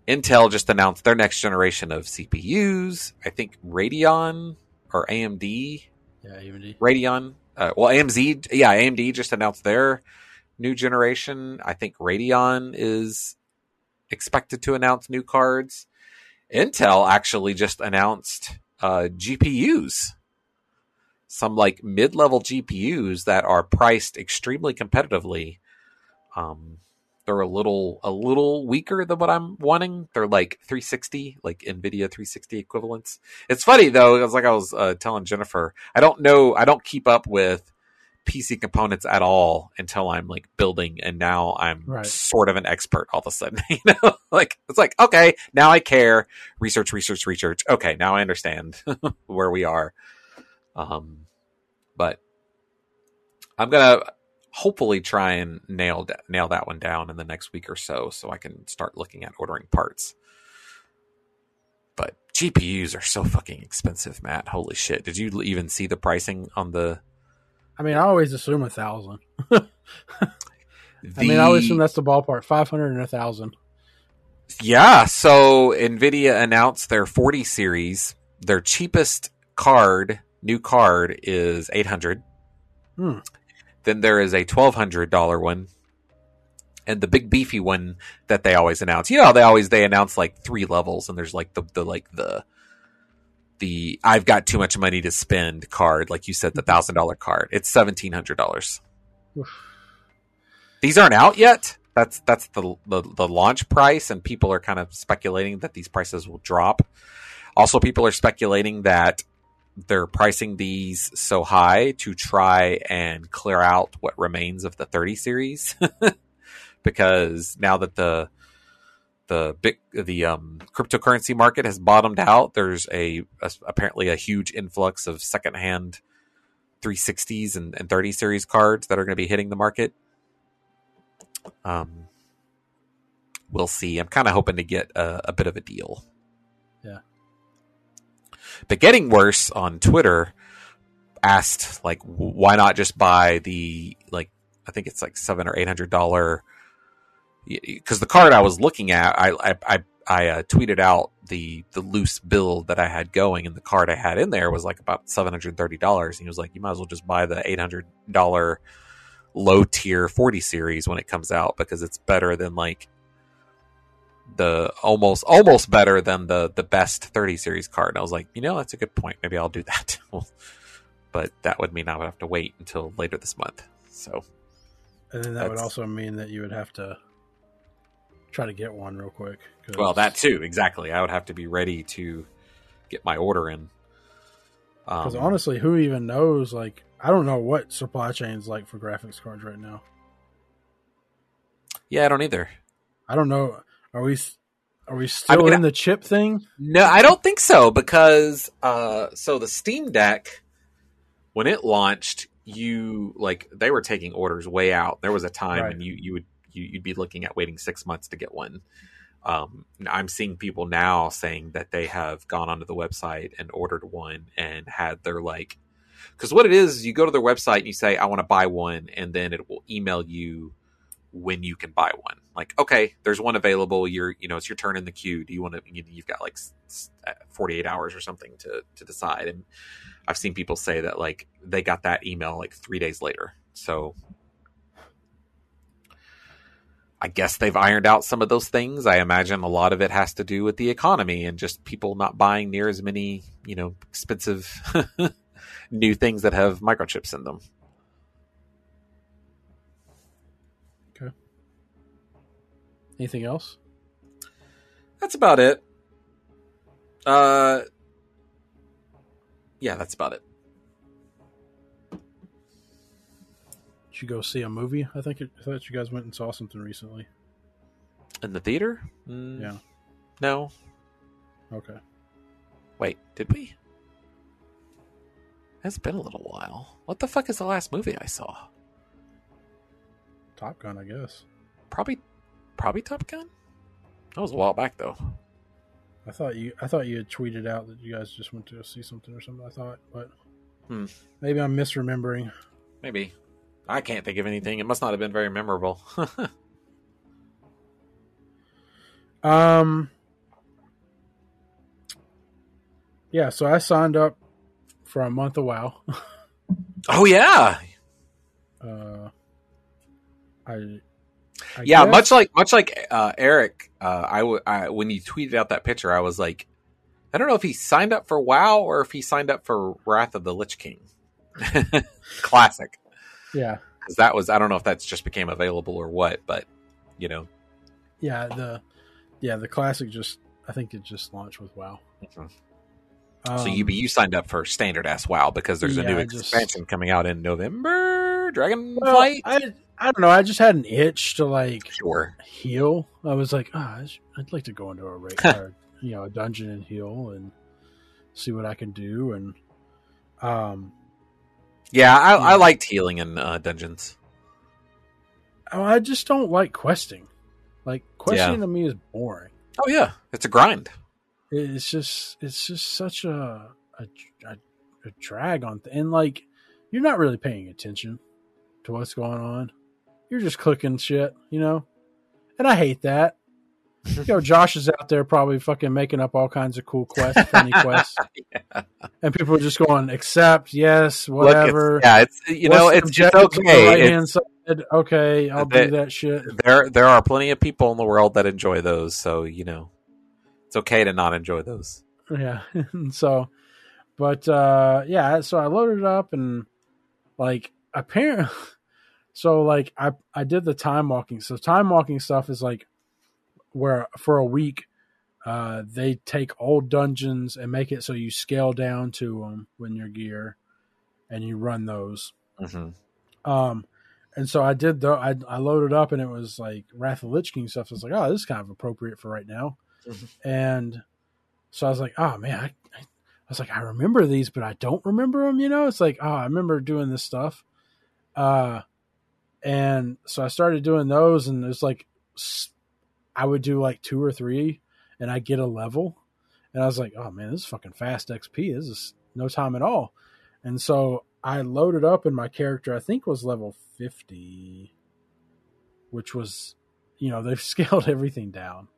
Speaker 2: Intel just announced their next generation of CPUs. I think Radeon or AMD.
Speaker 1: Yeah, AMD.
Speaker 2: Radeon. Uh, well, AMZ. Yeah, AMD just announced their new generation. I think Radeon is expected to announce new cards. Intel actually just announced uh, GPUs, some like mid-level GPUs that are priced extremely competitively. Um, they're a little a little weaker than what I'm wanting. They're like 360, like Nvidia 360 equivalents. It's funny though. It was like I was uh, telling Jennifer. I don't know. I don't keep up with PC components at all until I'm like building, and now I'm
Speaker 1: Right.
Speaker 2: sort of an expert all of a sudden. You know, like it's like okay, now I care. Research, research, research. Okay, now I understand where we are. Um, but I'm gonna hopefully try and nail da- nail that one down in the next week or so, so I can start looking at ordering parts. But GPUs are so fucking expensive, Matt. Holy shit! Did you even see the pricing on the?
Speaker 1: I mean, I always assume a thousand. I mean, I always assume that's the ballpark. Five hundred and a thousand.
Speaker 2: Yeah, so Nvidia announced their 40 series. Their cheapest card, new card, is 800.
Speaker 1: Hmm.
Speaker 2: Then there is a $1,200 one, and the big beefy one that they always announce. You know, they always they announce like three levels, and there's like the the like the the I've got too much money to spend card, like you said, the mm-hmm. thousand dollar card. It's seventeen hundred dollars. These aren't out yet. That's that's the, the the launch price, and people are kind of speculating that these prices will drop. Also, people are speculating that they're pricing these so high to try and clear out what remains of the 30 series, because now that the the big the um, cryptocurrency market has bottomed out, there's a, a apparently a huge influx of secondhand 360s and, and 30 series cards that are going to be hitting the market. Um, we'll see. I'm kind of hoping to get a, a bit of a deal.
Speaker 1: Yeah.
Speaker 2: But getting worse on Twitter asked like, why not just buy the like I think it's like seven or eight hundred dollar because the card I was looking at, I I I, I uh, tweeted out the the loose build that I had going, and the card I had in there was like about seven hundred thirty dollars. And he was like, "You might as well just buy the eight hundred dollar low tier forty series when it comes out because it's better than like the almost almost better than the the best thirty series card." And I was like, "You know, that's a good point. Maybe I'll do that." but that would mean I would have to wait until later this month. So
Speaker 1: And then that would also mean that you would have to try to get one real quick. 'cause-
Speaker 2: Well, that too, exactly. I would have to be ready to get my order in.
Speaker 1: Because
Speaker 2: Um,
Speaker 1: honestly, who even knows? Like, I don't know what supply chain's like for graphics cards right now.
Speaker 2: yeah, I don't either.
Speaker 1: I don't know. Are we are we still
Speaker 2: mean,
Speaker 1: in the chip thing?
Speaker 2: No, I don't think so because uh, so the Steam Deck when it launched, you like they were taking orders way out. There was a time
Speaker 1: Right.
Speaker 2: when you you would you, you'd be looking at waiting six months to get one. Um, I'm seeing people now saying that they have gone onto the website and ordered one and had their like because what it is, you go to their website and you say I want to buy one, and then it will email you when you can buy one. Like, okay, there's one available. You're, you know, it's your turn in the queue. Do you want to? You, you've got like uh, 48 hours or something to to decide. And I've seen people say that like they got that email like three days later. So I guess they've ironed out some of those things. I imagine a lot of it has to do with the economy and just people not buying near as many, you know, expensive new things that have microchips in them.
Speaker 1: Anything else?
Speaker 2: That's about it. Uh, yeah, that's about it.
Speaker 1: Did you go see a movie? I think it, I thought you guys went and saw something recently.
Speaker 2: In the theater? Mm,
Speaker 1: Yeah.
Speaker 2: No.
Speaker 1: Okay.
Speaker 2: Wait, did we? It's been a little while. What the fuck is the last movie I saw?
Speaker 1: Top Gun, I guess.
Speaker 2: Probably, probably Top Gun. That was a while back though.
Speaker 1: I thought you I thought you had tweeted out that you guys just went to see something or something. I thought, but
Speaker 2: Hmm.
Speaker 1: maybe I'm misremembering.
Speaker 2: Maybe. I can't think of anything. It must not have been very memorable.
Speaker 1: Um. Yeah, so I signed up for a month of WoW.
Speaker 2: oh yeah,
Speaker 1: Uh, I, I
Speaker 2: yeah.
Speaker 1: guess-
Speaker 2: Much like much like uh, Eric, uh, I, w- I when you tweeted out that picture, I was like, I don't know if he signed up for WoW or if he signed up for Wrath of the Lich King. Classic.
Speaker 1: yeah,
Speaker 2: because that was I don't know if that's just became available or what, but you know,
Speaker 1: yeah the yeah the classic just I think it just launched with WoW.
Speaker 2: Mhm.
Speaker 1: Um,
Speaker 2: so you you signed up for standard ass WoW because there's a
Speaker 1: yeah,
Speaker 2: new
Speaker 1: I just-
Speaker 2: expansion coming out in November. Dragonflight,
Speaker 1: well, I I don't know. I just had an itch to like
Speaker 2: sure.
Speaker 1: heal. I was like, ah, sh- I'd like to go into a raid, or, you know, a dungeon and heal and see what I can do. And um,
Speaker 2: Yeah, I, I liked healing in uh, dungeons.
Speaker 1: oh, I just don't like questing. Like questing
Speaker 2: Yeah.
Speaker 1: to me is boring.
Speaker 2: Oh yeah, it's a grind.
Speaker 1: It's just it's just such a a, a, a drag on, th- and like you're not really paying attention to what's going on. You're just clicking shit, you know. And I hate that. You know, Josh is out there probably fucking making up all kinds of cool quests, funny quests,
Speaker 2: Yeah.
Speaker 1: and people are just going accept, yes,
Speaker 2: Look, it's-
Speaker 1: whatever.
Speaker 2: yeah, it's you know, it's, it's okay.
Speaker 1: Right
Speaker 2: It's-
Speaker 1: side, okay, I'll
Speaker 2: They-
Speaker 1: do that shit.
Speaker 2: there there are plenty of people in the world that enjoy those, so you know, it's okay to not enjoy those.
Speaker 1: Yeah. so, but uh yeah, so I loaded it up and like apparently, so like I I did the time walking. So time walking stuff is like where for a week uh they take old dungeons and make it so you scale down to them when you're gear and you run those.
Speaker 2: hmm
Speaker 1: Um, and so I did the I, I loaded up and it was like Wrath of Lich King stuff. I was like, oh, this is kind of appropriate for right now.
Speaker 2: Mhm.
Speaker 1: And so I was like, oh man, I, I, I was like, I remember these, but I don't remember them. You know, it's like, oh, I remember doing this stuff. Uh, and so I started doing those, and it's like I would do like two or three, and I get a level, and I was like, oh man, this is fucking fast XP. This is no time at all. And so I loaded up, and my character I think was level fifty, which was, you know, they've scaled everything down.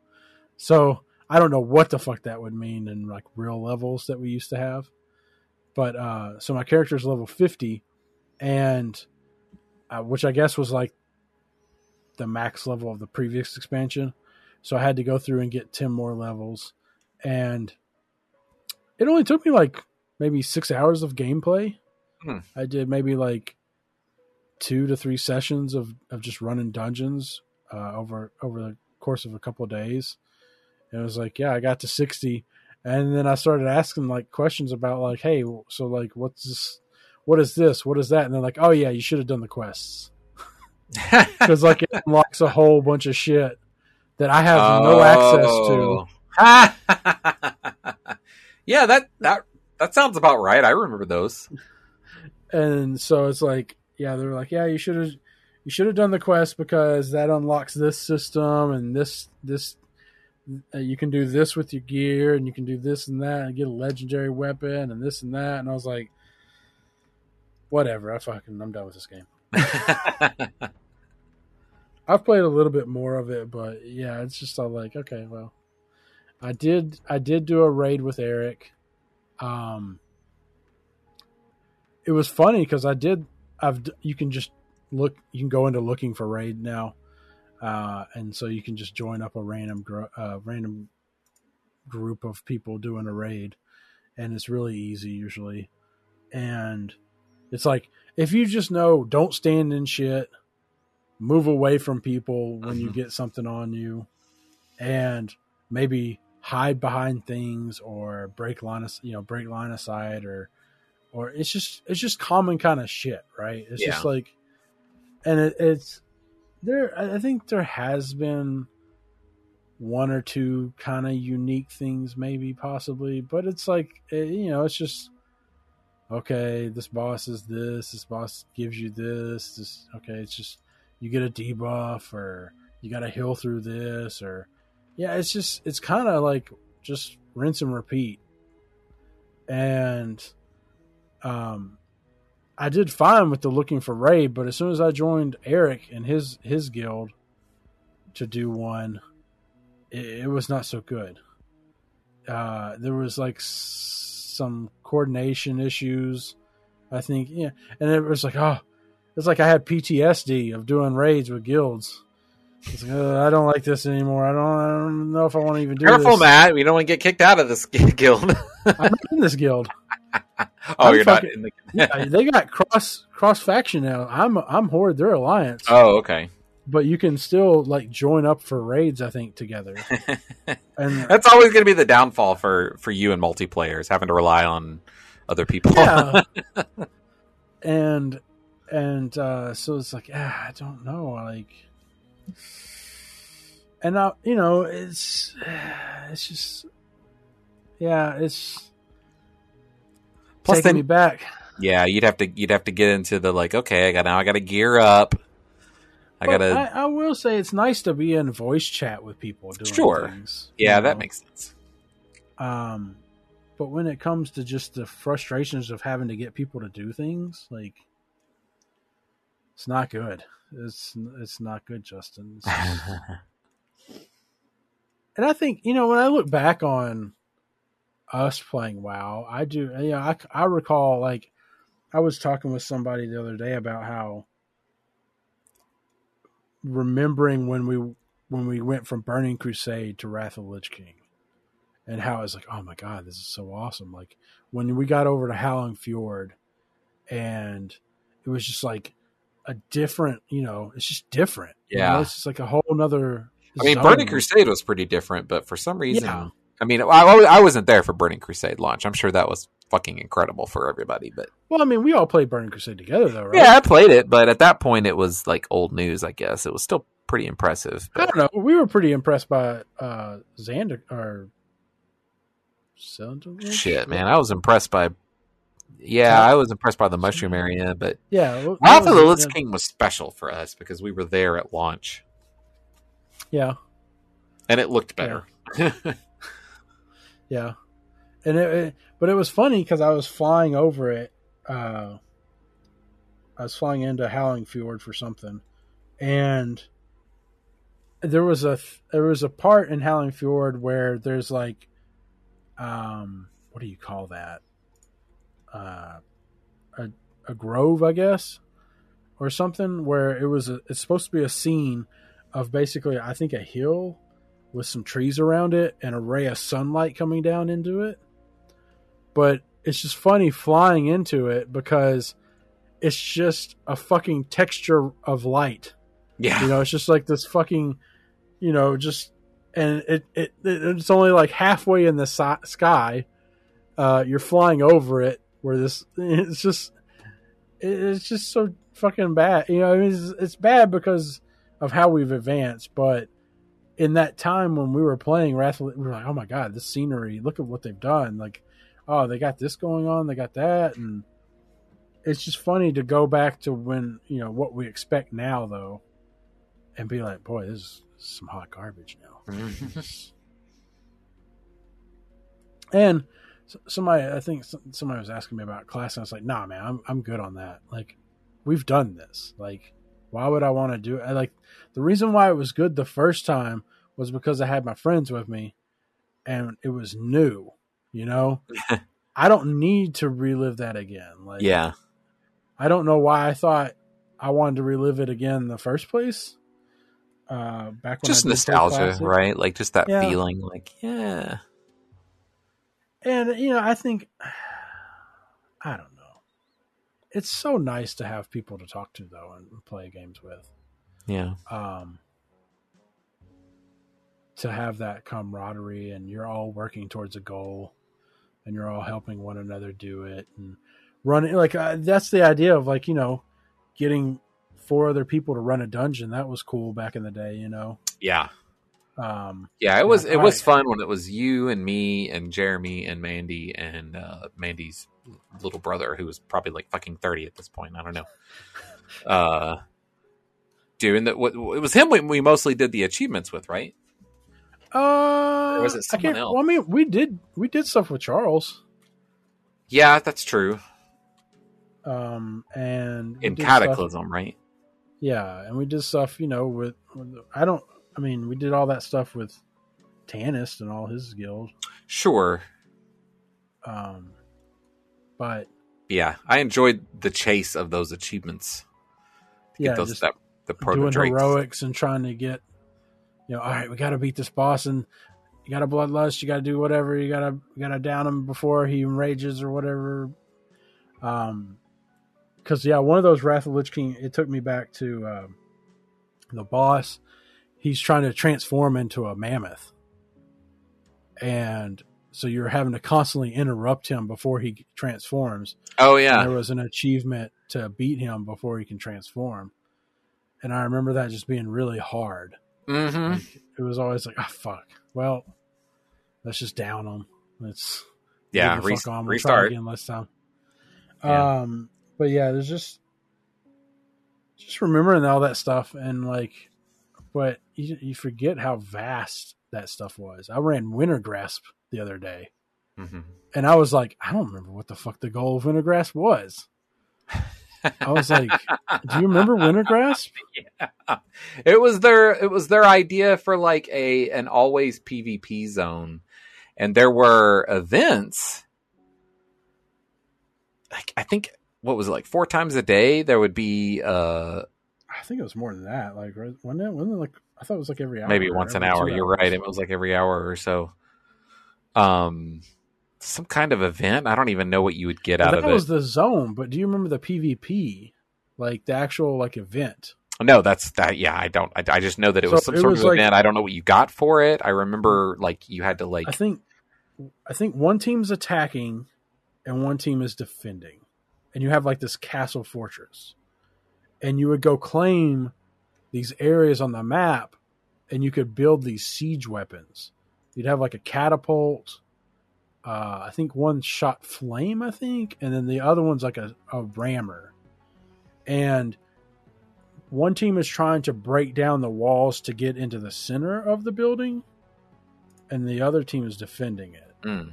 Speaker 1: So I don't know what the fuck that would mean in like real levels that we used to have. But uh so my character is level 50 and uh, which I guess was like the max level of the previous expansion. So I had to go through and get 10 more levels and it only took me like maybe 6 hours of gameplay.
Speaker 2: Hmm.
Speaker 1: I did maybe like 2 to 3 sessions of of just running dungeons uh over over the course of a couple of days. And it was like, yeah, I got to 60. And then I started asking like questions about like, hey, so like, what's this? What is this? What is that? And they're like, oh yeah, you should have done the quests because like it unlocks a whole bunch of shit that I have no access to.
Speaker 2: to. yeah, that that that sounds about right. I remember those.
Speaker 1: And so it's like, yeah, they're like, yeah, you should have, you should have done the quest because that unlocks this system and this this. Uh, you can do this with your gear, and you can do this and that, and get a legendary weapon, and this and that. And I was like, whatever. I fucking, I'm done with this game. I've played a little bit more of it, but yeah, it's just all like, okay, well, I did, I did do a raid with Eric. Um, it was funny because I did, I've, you can just look, you can go into looking for raid now, uh, and so you can just join up a random, gr- uh, random group of people doing a raid, and it's really easy usually, and it's like if you just know, don't stand in shit move away from people when you
Speaker 2: Mhm.
Speaker 1: get something on you and maybe hide behind things or break line of you know break line of sight or or it's just it's just common kind of shit right it's just like and it, it's there I think there has been one or two kind of unique things, maybe possibly, but it's like eh, you know, it's just okay. This boss is this. This boss gives you this. This okay. It's just you get a debuff or you got to heal through this or yeah. It's just it's kind of like just rinse and repeat, and um. I did fine with the looking for raid, but as soon as I joined Eric and his his guild to do one, it, it was not so good. Uh, there was like s- some coordination issues, I think. Yeah, and it was like, oh, it's like I had PTSD of doing raids with guilds. It's like, uh, I don't like this anymore. I don't, I don't know if I want to even do
Speaker 2: Careful,
Speaker 1: this.
Speaker 2: Matt. We don't want to get kicked out of this guild.
Speaker 1: I'm not in this guild.
Speaker 2: oh,
Speaker 1: I'm
Speaker 2: you're
Speaker 1: fucking-
Speaker 2: not in the.
Speaker 1: Yeah, they got cross cross faction now. I'm I'm Horde. They're alliance,
Speaker 2: Oh, okay.
Speaker 1: But you can still like join up for raids. I think together. And
Speaker 2: That's always going to be the downfall for for you and multiplayers having to rely on other people.
Speaker 1: yeah and and uh so it's like ah, i don't know like and now you know it's it's just yeah it's
Speaker 2: Plus
Speaker 1: taking
Speaker 2: then-
Speaker 1: me back
Speaker 2: yeah, you'd have to you'd have to get into the like. Okay, I got now. I got to gear up. I
Speaker 1: But
Speaker 2: gotta.
Speaker 1: I, I will say it's nice to be in voice chat with people doing
Speaker 2: Sure.
Speaker 1: things
Speaker 2: yeah,
Speaker 1: you
Speaker 2: that
Speaker 1: know?
Speaker 2: makes sense.
Speaker 1: um but when it comes to just the frustrations of having to get people to do things like it's not good it's it's not good justin just- and I think you know when I look back on us playing WoW, I do. You know, I I recall like I was talking with somebody the other day about how remembering when we when we went from Burning Crusade to Wrath of the Lich King, and how I was like, oh my god, this is so awesome! Like when we got over to Howling Fjord, and it was just like a different, you know, it's just different. you know?
Speaker 2: Yeah.
Speaker 1: it's just like a whole nother.
Speaker 2: I mean,
Speaker 1: zone.
Speaker 2: Burning Crusade was pretty different, but for some reason,
Speaker 1: Yeah.
Speaker 2: I mean, I, I wasn't there for Burning Crusade launch. I'm sure that was fucking incredible for everybody, but
Speaker 1: Well, I mean, we all played Burning Crusade together, though, right?
Speaker 2: yeah, I played it. But at that point, it was like old news. I guess it was still pretty impressive.
Speaker 1: I don't know. We were pretty impressed by uh Xander or Xander.
Speaker 2: shit, man, I was impressed by. Yeah, I was impressed by the mushroom area, but
Speaker 1: Yeah, well,
Speaker 2: Wrath of the Lich King was special for us because we were there at launch,
Speaker 1: Yeah,
Speaker 2: and it looked better.
Speaker 1: yeah, and it, it but it was funny because I was flying over it. Uh, I was flying into Howling Fjord for something, and there was a there was a part in Howling Fjord where there's like, um, what do you call that? Uh, a a grove, I guess, or something where it was a, it's supposed to be a scene of basically I think a hill with some trees around it and a ray of sunlight coming down into it. But it's just funny flying into it because it's just a fucking texture of light.
Speaker 2: yeah,
Speaker 1: You know, it's just like this fucking, you know, just and it it it's only like halfway in the si- sky. Uh, you're flying over it where this it's just it's just so fucking bad. You know, I mean, it's, it's bad because of how we've advanced, but in that time when we were playing Wrath, we were like, oh my god, this scenery! Look at what they've done. Like, oh, they got this going on, they got that, and it's just funny to go back to when you know what we expect now, though, and be like, boy, this is some hot garbage now. Mm-hmm. And somebody, I think somebody was asking me about class, and I was like, "Nah, man, I'm I'm good on that. Like, we've done this. Like, why would I want to do it? I, like, the reason why it was good the first time was because I had my friends with me, and it was new. You know, I don't need to relive that again. Like,
Speaker 2: yeah,
Speaker 1: I don't know why I thought I wanted to relive it again in the first place. Uh, back when
Speaker 2: just nostalgia, right? Like just that
Speaker 1: Yeah.
Speaker 2: feeling, like yeah,
Speaker 1: And you know, I think I don't know. It's so nice to have people to talk to though and play games with.
Speaker 2: yeah,
Speaker 1: Um to have that camaraderie and you're all working towards a goal and you're all helping one another do it and running like uh, that's the idea of like, you know, getting four other people to run a dungeon. That was cool back in the day, you know.
Speaker 2: yeah.
Speaker 1: Um,
Speaker 2: Yeah, it was it was fun when it was you and me and Jeremy and Mandy and uh, Mandy's little brother who was probably like fucking thirty at this point. I don't know. Uh, doing that. What it was him we, we mostly did the achievements with, right?
Speaker 1: Uh,
Speaker 2: Or was it
Speaker 1: I
Speaker 2: someone
Speaker 1: can't.
Speaker 2: else?
Speaker 1: Well, I mean, we did we did stuff with Charles,
Speaker 2: Yeah, that's true.
Speaker 1: um, and
Speaker 2: In
Speaker 1: did stuff-
Speaker 2: Cataclysm, right?
Speaker 1: yeah, and we did stuff, you know, with, with I don't. I mean, we did all that stuff with Tannis and all his guild.
Speaker 2: Sure.
Speaker 1: Um, but
Speaker 2: Yeah, I enjoyed the chase of those achievements. To
Speaker 1: yeah,
Speaker 2: get those that the proto
Speaker 1: doing heroics and trying to get, you know, all right, we got to beat this boss, and you got to bloodlust, you got to do whatever, you got to you got to down him before he enrages or whatever. Um, because yeah, one of those Wrath of Lich King, it took me back to um, the boss. He's trying to transform into a mammoth, and so you're having to constantly interrupt him before he transforms.
Speaker 2: Oh
Speaker 1: And
Speaker 2: yeah,
Speaker 1: there was an achievement to beat him before he can transform. And I remember that just being really hard.
Speaker 2: Hmm
Speaker 1: Like, it was always like, oh, fuck. Well, let's just down them. Let's
Speaker 2: yeah. Re-
Speaker 1: fuck on. We'll
Speaker 2: restart.
Speaker 1: again next time.
Speaker 2: Yeah.
Speaker 1: Um, but yeah, there's just just remembering all that stuff and like, but you, you forget how vast that stuff was. I ran Wintergrasp the other day,
Speaker 2: hmm
Speaker 1: and I was like, I don't remember what the fuck the goal of Wintergrasp was. I was like, do you remember Wintergrasp?
Speaker 2: yeah. It was their it was their idea for like a an always PvP zone, and there were events. Like I think what was it like four times a day there would be uh
Speaker 1: I think it was more than that. Like, wasn't it? Wasn't it like I thought it was like every hour.
Speaker 2: maybe once an hour. You're
Speaker 1: hours.
Speaker 2: right. It was like every hour or so. Um, some kind of event. I don't even know what you would get out of it.
Speaker 1: Was the zone, but do you remember the PvP? Like the actual like event?
Speaker 2: No, that's that. Yeah, I don't. I, I just know that it
Speaker 1: So
Speaker 2: was some
Speaker 1: it
Speaker 2: sort
Speaker 1: was
Speaker 2: of
Speaker 1: like-
Speaker 2: event. I don't know what you got for it. I remember like you had to like.
Speaker 1: I think I think one team's attacking and one team is defending. And you have like this castle fortress. And you would go claim these areas on the map and you could build these siege weapons. You'd have like a catapult. Uh, I think one shot flame, I think, and then the other one's like a, a rammer. And one team is trying to break down the walls to get into the center of the building, and the other team is defending it.
Speaker 2: mm.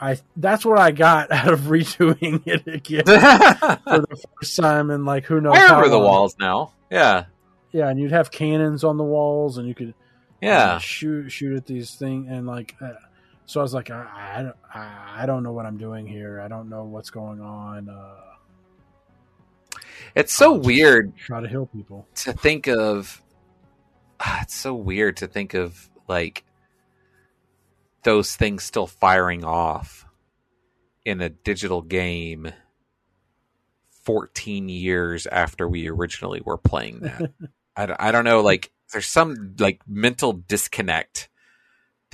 Speaker 1: I that's what I got out of redoing it again for the first time, and like who knows?
Speaker 2: remember
Speaker 1: how
Speaker 2: the walls now. Yeah,
Speaker 1: Yeah, and you'd have cannons on the walls, and you could
Speaker 2: yeah.
Speaker 1: uh, shoot shoot at these things, and like uh, so I was like, I, I don't- I don't know what I'm doing here. I don't know what's going on. Uh,
Speaker 2: It's so weird
Speaker 1: Try to heal people.
Speaker 2: to think of. ah, It's so weird to think of like those things still firing off in a digital game 14 years after we originally were playing that. I, I don't know, like, there's some like mental disconnect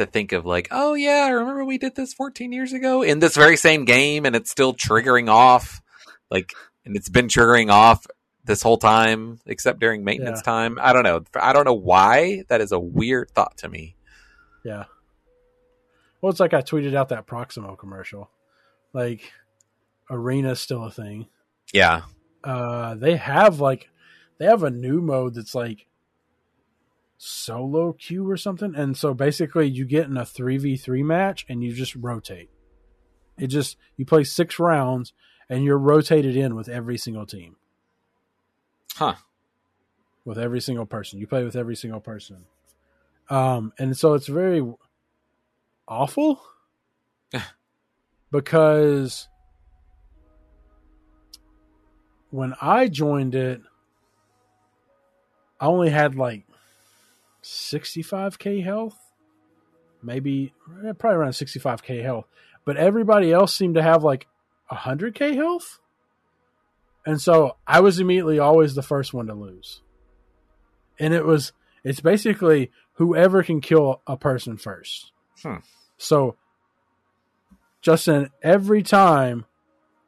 Speaker 2: to think of, like, oh yeah, I remember we did this 14 years ago in this very same game and it's still triggering off. Like, and it's been triggering off this whole time, except during maintenance
Speaker 1: Yeah.
Speaker 2: time. I don't know. I don't know why. That is a weird thought to me.
Speaker 1: Yeah. Well, it's like I tweeted out that Proximo commercial. Like, arena's still a thing.
Speaker 2: Yeah.
Speaker 1: uh they have like they have a new mode that's like solo queue or something. And so basically you get in a 3v3 match and you just rotate. It just you play six rounds and you're rotated in with every single team.
Speaker 2: Huh.
Speaker 1: with every single person. You play with every single person. Um and so it's very awful. Because when I joined it, I only had like 65k health, maybe eh, probably around 65k health, but everybody else seemed to have like 100k health. And so I was immediately always the first one to lose. And it was, it's basically whoever can kill a person first.
Speaker 2: Hmm.
Speaker 1: So, Justin, every time,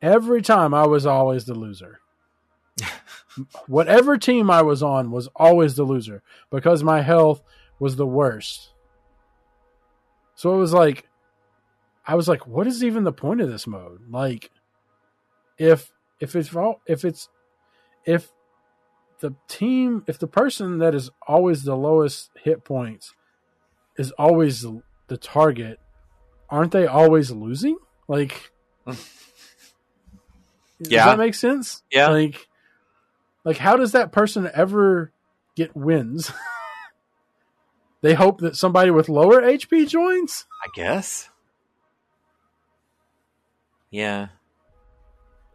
Speaker 1: every time I was always the loser. Whatever team I was on was always the loser because my health was the worst. So it was like, I was like, what is even the point of this mode? Like, if if it's all if it's if the team if the person that is always the lowest hit points is always the target, aren't they always losing? Like, does
Speaker 2: Yeah.
Speaker 1: that make sense?
Speaker 2: Yeah.
Speaker 1: Like, like how does that person ever get wins? they hope that somebody with lower HP joins.
Speaker 2: I guess. Yeah.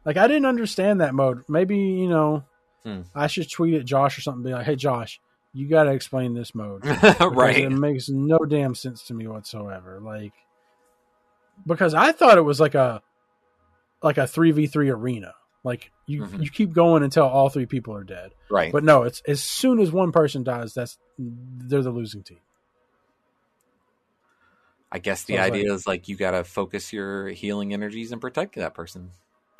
Speaker 1: Like, I didn't understand that mode. Maybe you know,
Speaker 2: Hmm.
Speaker 1: I should tweet at Josh or something. Be like, hey, Josh, you got to explain this mode.
Speaker 2: right.
Speaker 1: It makes no damn sense to me whatsoever. Like because I thought it was like a like a three v three arena. Like you
Speaker 2: Mhm.
Speaker 1: you keep going until all three people are dead.
Speaker 2: Right.
Speaker 1: But no, it's as soon as one person dies, that's they're the losing team.
Speaker 2: I guess the
Speaker 1: So
Speaker 2: idea is like you got to focus your healing energies and protect that person.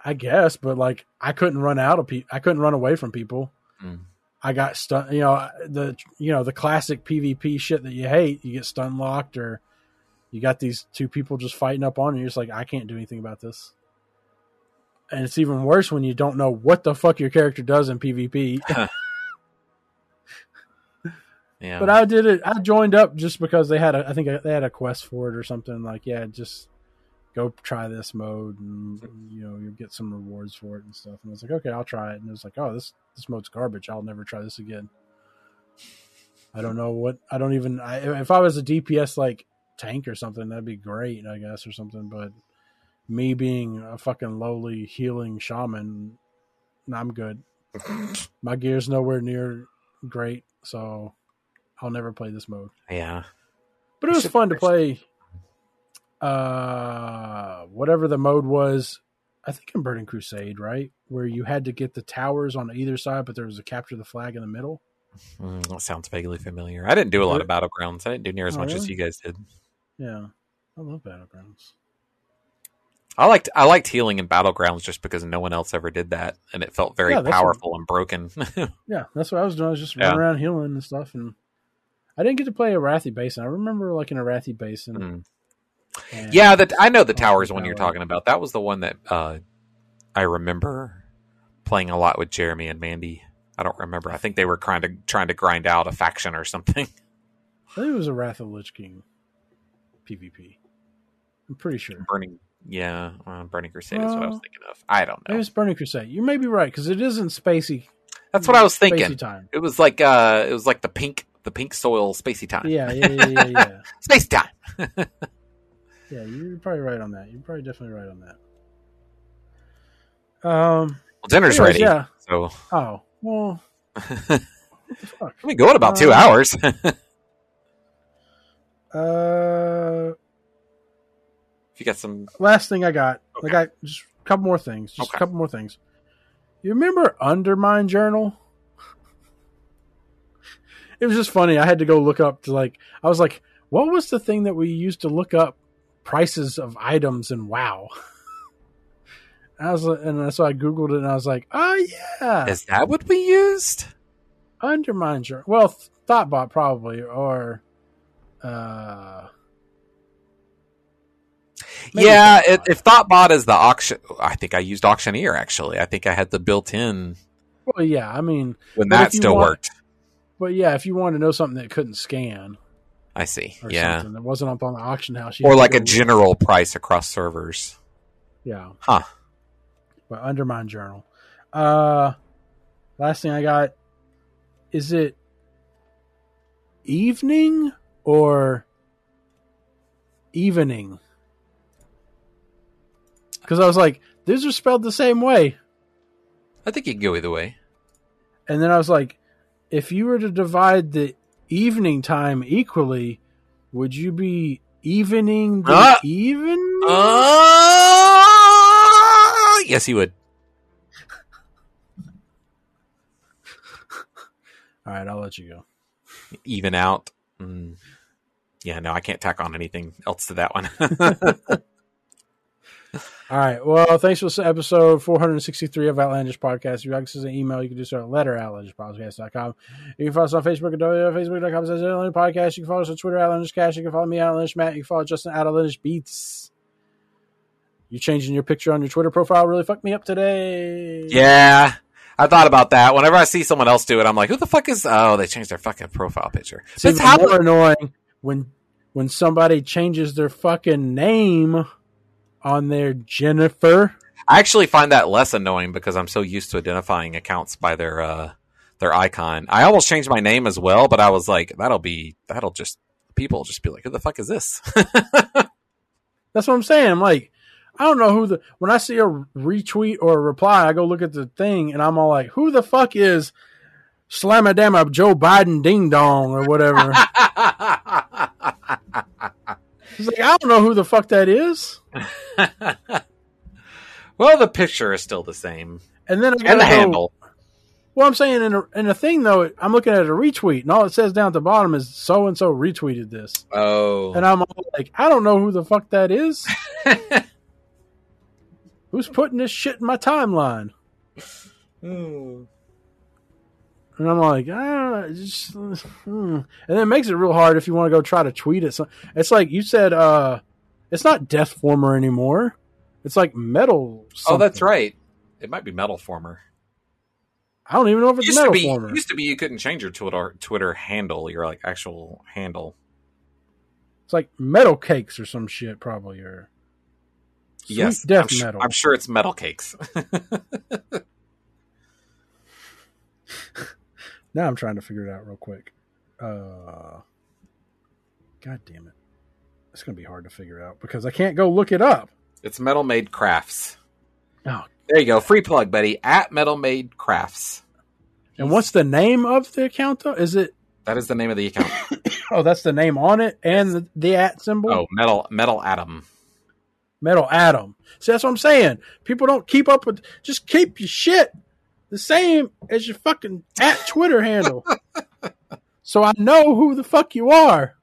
Speaker 1: I guess, but like I couldn't run out of people. I couldn't run away from people.
Speaker 2: Mm.
Speaker 1: I got stun. You know the you know the classic PvP shit that you hate. You get stun locked, or you got these two people just fighting up on you. You're just like, I can't do anything about this. And it's even worse when you don't know what the fuck your character does in PvP.
Speaker 2: Yeah.
Speaker 1: But I did it. I joined up just because they had a. I think they had a quest for it or something. Like, yeah, just go try this mode, and you know you'll get some rewards for it and stuff. And I was like, okay, I'll try it. And it was like, oh, this this mode's garbage. I'll never try this again. I don't know what. I don't even. I, if I was a DPS like tank or something, that'd be great, I guess, or something. But me being a fucking lowly healing shaman, I'm good. My gear's nowhere near great, so I'll never play this mode.
Speaker 2: yeah.
Speaker 1: But it was fun to play. Uh, whatever the mode was, I think in Burning Crusade, right, where you had to get the towers on either side, but there was a capture the flag in the middle.
Speaker 2: Mm, that sounds vaguely familiar. I didn't do a lot of battlegrounds. I didn't do near as
Speaker 1: Oh,
Speaker 2: much as you guys did.
Speaker 1: Yeah, I love battlegrounds.
Speaker 2: I liked I liked healing in battlegrounds just because no one else ever did that, and it felt very
Speaker 1: Yeah,
Speaker 2: powerful and broken.
Speaker 1: Yeah, that's what I was doing. I was just
Speaker 2: Yeah.
Speaker 1: running around healing and stuff, and I didn't get to play a Arathi Basin. I remember like in a Arathi Basin.
Speaker 2: Mm.
Speaker 1: and-
Speaker 2: Yeah, that I know the
Speaker 1: Oh,
Speaker 2: towers one you're talking about. That was the one that uh, I remember playing a lot with Jeremy and Mandy. I don't remember. I think they were trying to trying to grind out a faction or something.
Speaker 1: I think it was a Wrath of Lich King PvP. I'm pretty sure.
Speaker 2: Burning, yeah, uh, Burning Crusade is what I was thinking of. I don't
Speaker 1: Maybe
Speaker 2: know.
Speaker 1: it's Burning Crusade. You may be right because it isn't spacey.
Speaker 2: That's what I was thinking.
Speaker 1: time.
Speaker 2: It was like uh, it was like the pink the pink soil spacey time.
Speaker 1: Yeah, yeah, yeah, yeah, yeah.
Speaker 2: space time.
Speaker 1: yeah, you're probably right on that. You're probably definitely right on that. Um,
Speaker 2: Well, dinner's
Speaker 1: anyways,
Speaker 2: ready.
Speaker 1: Yeah.
Speaker 2: So
Speaker 1: Oh well. What the fuck?
Speaker 2: we go in about two
Speaker 1: Uh,
Speaker 2: hours.
Speaker 1: Uh,
Speaker 2: if you got some,
Speaker 1: last thing I got.
Speaker 2: Okay.
Speaker 1: I got just a couple more things. Just
Speaker 2: Okay.
Speaker 1: a couple more things. You remember Undermine Journal? It was just funny. I had to go look up to like I was like, what was the thing that we used to look up prices of items in WoW? I was like- and so I googled it and I was like, oh yeah,
Speaker 2: is that what we used?
Speaker 1: Undermine Journal. Well, Thoughtbot probably or uh maybe
Speaker 2: yeah, it, if Thoughtbot is the auction, I think I used Auctioneer actually. I think I had the built-in
Speaker 1: well, yeah. I mean,
Speaker 2: when that still
Speaker 1: want-
Speaker 2: worked.
Speaker 1: But yeah, if you wanted to know something that couldn't scan
Speaker 2: I see.
Speaker 1: or
Speaker 2: Yeah,
Speaker 1: something that wasn't up on the auction house,
Speaker 2: or like a
Speaker 1: look.
Speaker 2: general price across servers.
Speaker 1: yeah,
Speaker 2: Huh.
Speaker 1: but Undermine Journal. Uh, last thing I got is it evening or evening? Because I was like, these are spelled the same way,
Speaker 2: I think you can go either way.
Speaker 1: and then I was like, if you were to divide the evening time equally, would you be evening the
Speaker 2: Ah!
Speaker 1: even?
Speaker 2: Oh, yes, he would.
Speaker 1: All right, I'll let you go.
Speaker 2: Even out. Mm. Yeah, no, I can't tack on anything else to that one.
Speaker 1: All right. Well, thanks for episode 463 of Outlandish Podcast. If you like us an email, you can do so at letter outlandishpodcast.com. You can follow us on Facebook at facebook.com slash Outlandish Podcast. You can follow us on Twitter, Outlandish Cash. You can follow me, Outlandish Matt. You can follow Justin at Outlandish Beats. You changing your picture on your Twitter profile really fucked me up today.
Speaker 2: Yeah. I thought about that. Whenever I see someone else do it, I'm like, who the fuck is oh, they changed their fucking profile picture.
Speaker 1: It's even
Speaker 2: how
Speaker 1: more annoying when when somebody changes their fucking name on there, Jennifer.
Speaker 2: I actually find that less annoying because I'm so used to identifying accounts by their uh their icon. I almost changed my name as well, but I was like, that'll be that'll just people just be like, who the fuck is this?
Speaker 1: That's what I'm saying. I'm like, I don't know who the when I see a retweet or a reply, I go look at the thing and I'm all like, who the fuck is slam a damn up Joe Biden ding dong or whatever. He's like, I don't know who the fuck that is.
Speaker 2: well, the picture is still the same,
Speaker 1: And then
Speaker 2: and the
Speaker 1: go-
Speaker 2: handle.
Speaker 1: Well, I'm saying in a, in a thing though, I'm looking at a retweet, and all it says down at the bottom is so and so retweeted this,
Speaker 2: Oh,
Speaker 1: and I'm all like, I don't know who the fuck that is. Who's putting this shit in my timeline?
Speaker 2: Hmm.
Speaker 1: And I'm like, ah, just, hmm. and then it makes it real hard if you want to go try to tweet it. So it's like you said, uh, it's not Death Former anymore. It's like Metal.
Speaker 2: oh, that's right. It might be Metal Former.
Speaker 1: I don't even know if it's
Speaker 2: Used to
Speaker 1: Metal
Speaker 2: be
Speaker 1: Former.
Speaker 2: used to be you couldn't change your Twitter Twitter handle, your like actual handle.
Speaker 1: It's like Metal Cakes or some shit, probably or Sweet
Speaker 2: yes,
Speaker 1: Death
Speaker 2: I'm,
Speaker 1: Metal.
Speaker 2: I'm sure it's Metal Cakes.
Speaker 1: Now I'm trying to figure it out real quick. Uh, God damn it. It's going to be hard to figure out because I can't go look it up.
Speaker 2: it's Metal Made Crafts.
Speaker 1: Oh.
Speaker 2: There you go, free plug, buddy. At Metal Made Crafts.
Speaker 1: And what's the name of the account though? Is it,
Speaker 2: That is the name of the account.
Speaker 1: oh, that's the name on it and the, the at symbol?
Speaker 2: oh, Metal Metal Atom.
Speaker 1: Metal Atom. See, that's what I'm saying. People don't keep up with, just keep your shit the same as your fucking at Twitter handle. so I know who the fuck you are.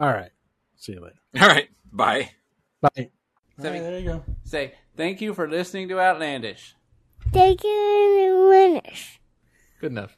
Speaker 1: All right. See you later.
Speaker 2: All right, bye.
Speaker 1: Bye.
Speaker 3: Sammy.
Speaker 1: there you go.
Speaker 3: Say thank you for listening to Outlandish.
Speaker 4: Thank you, Outlandish.
Speaker 3: Good enough.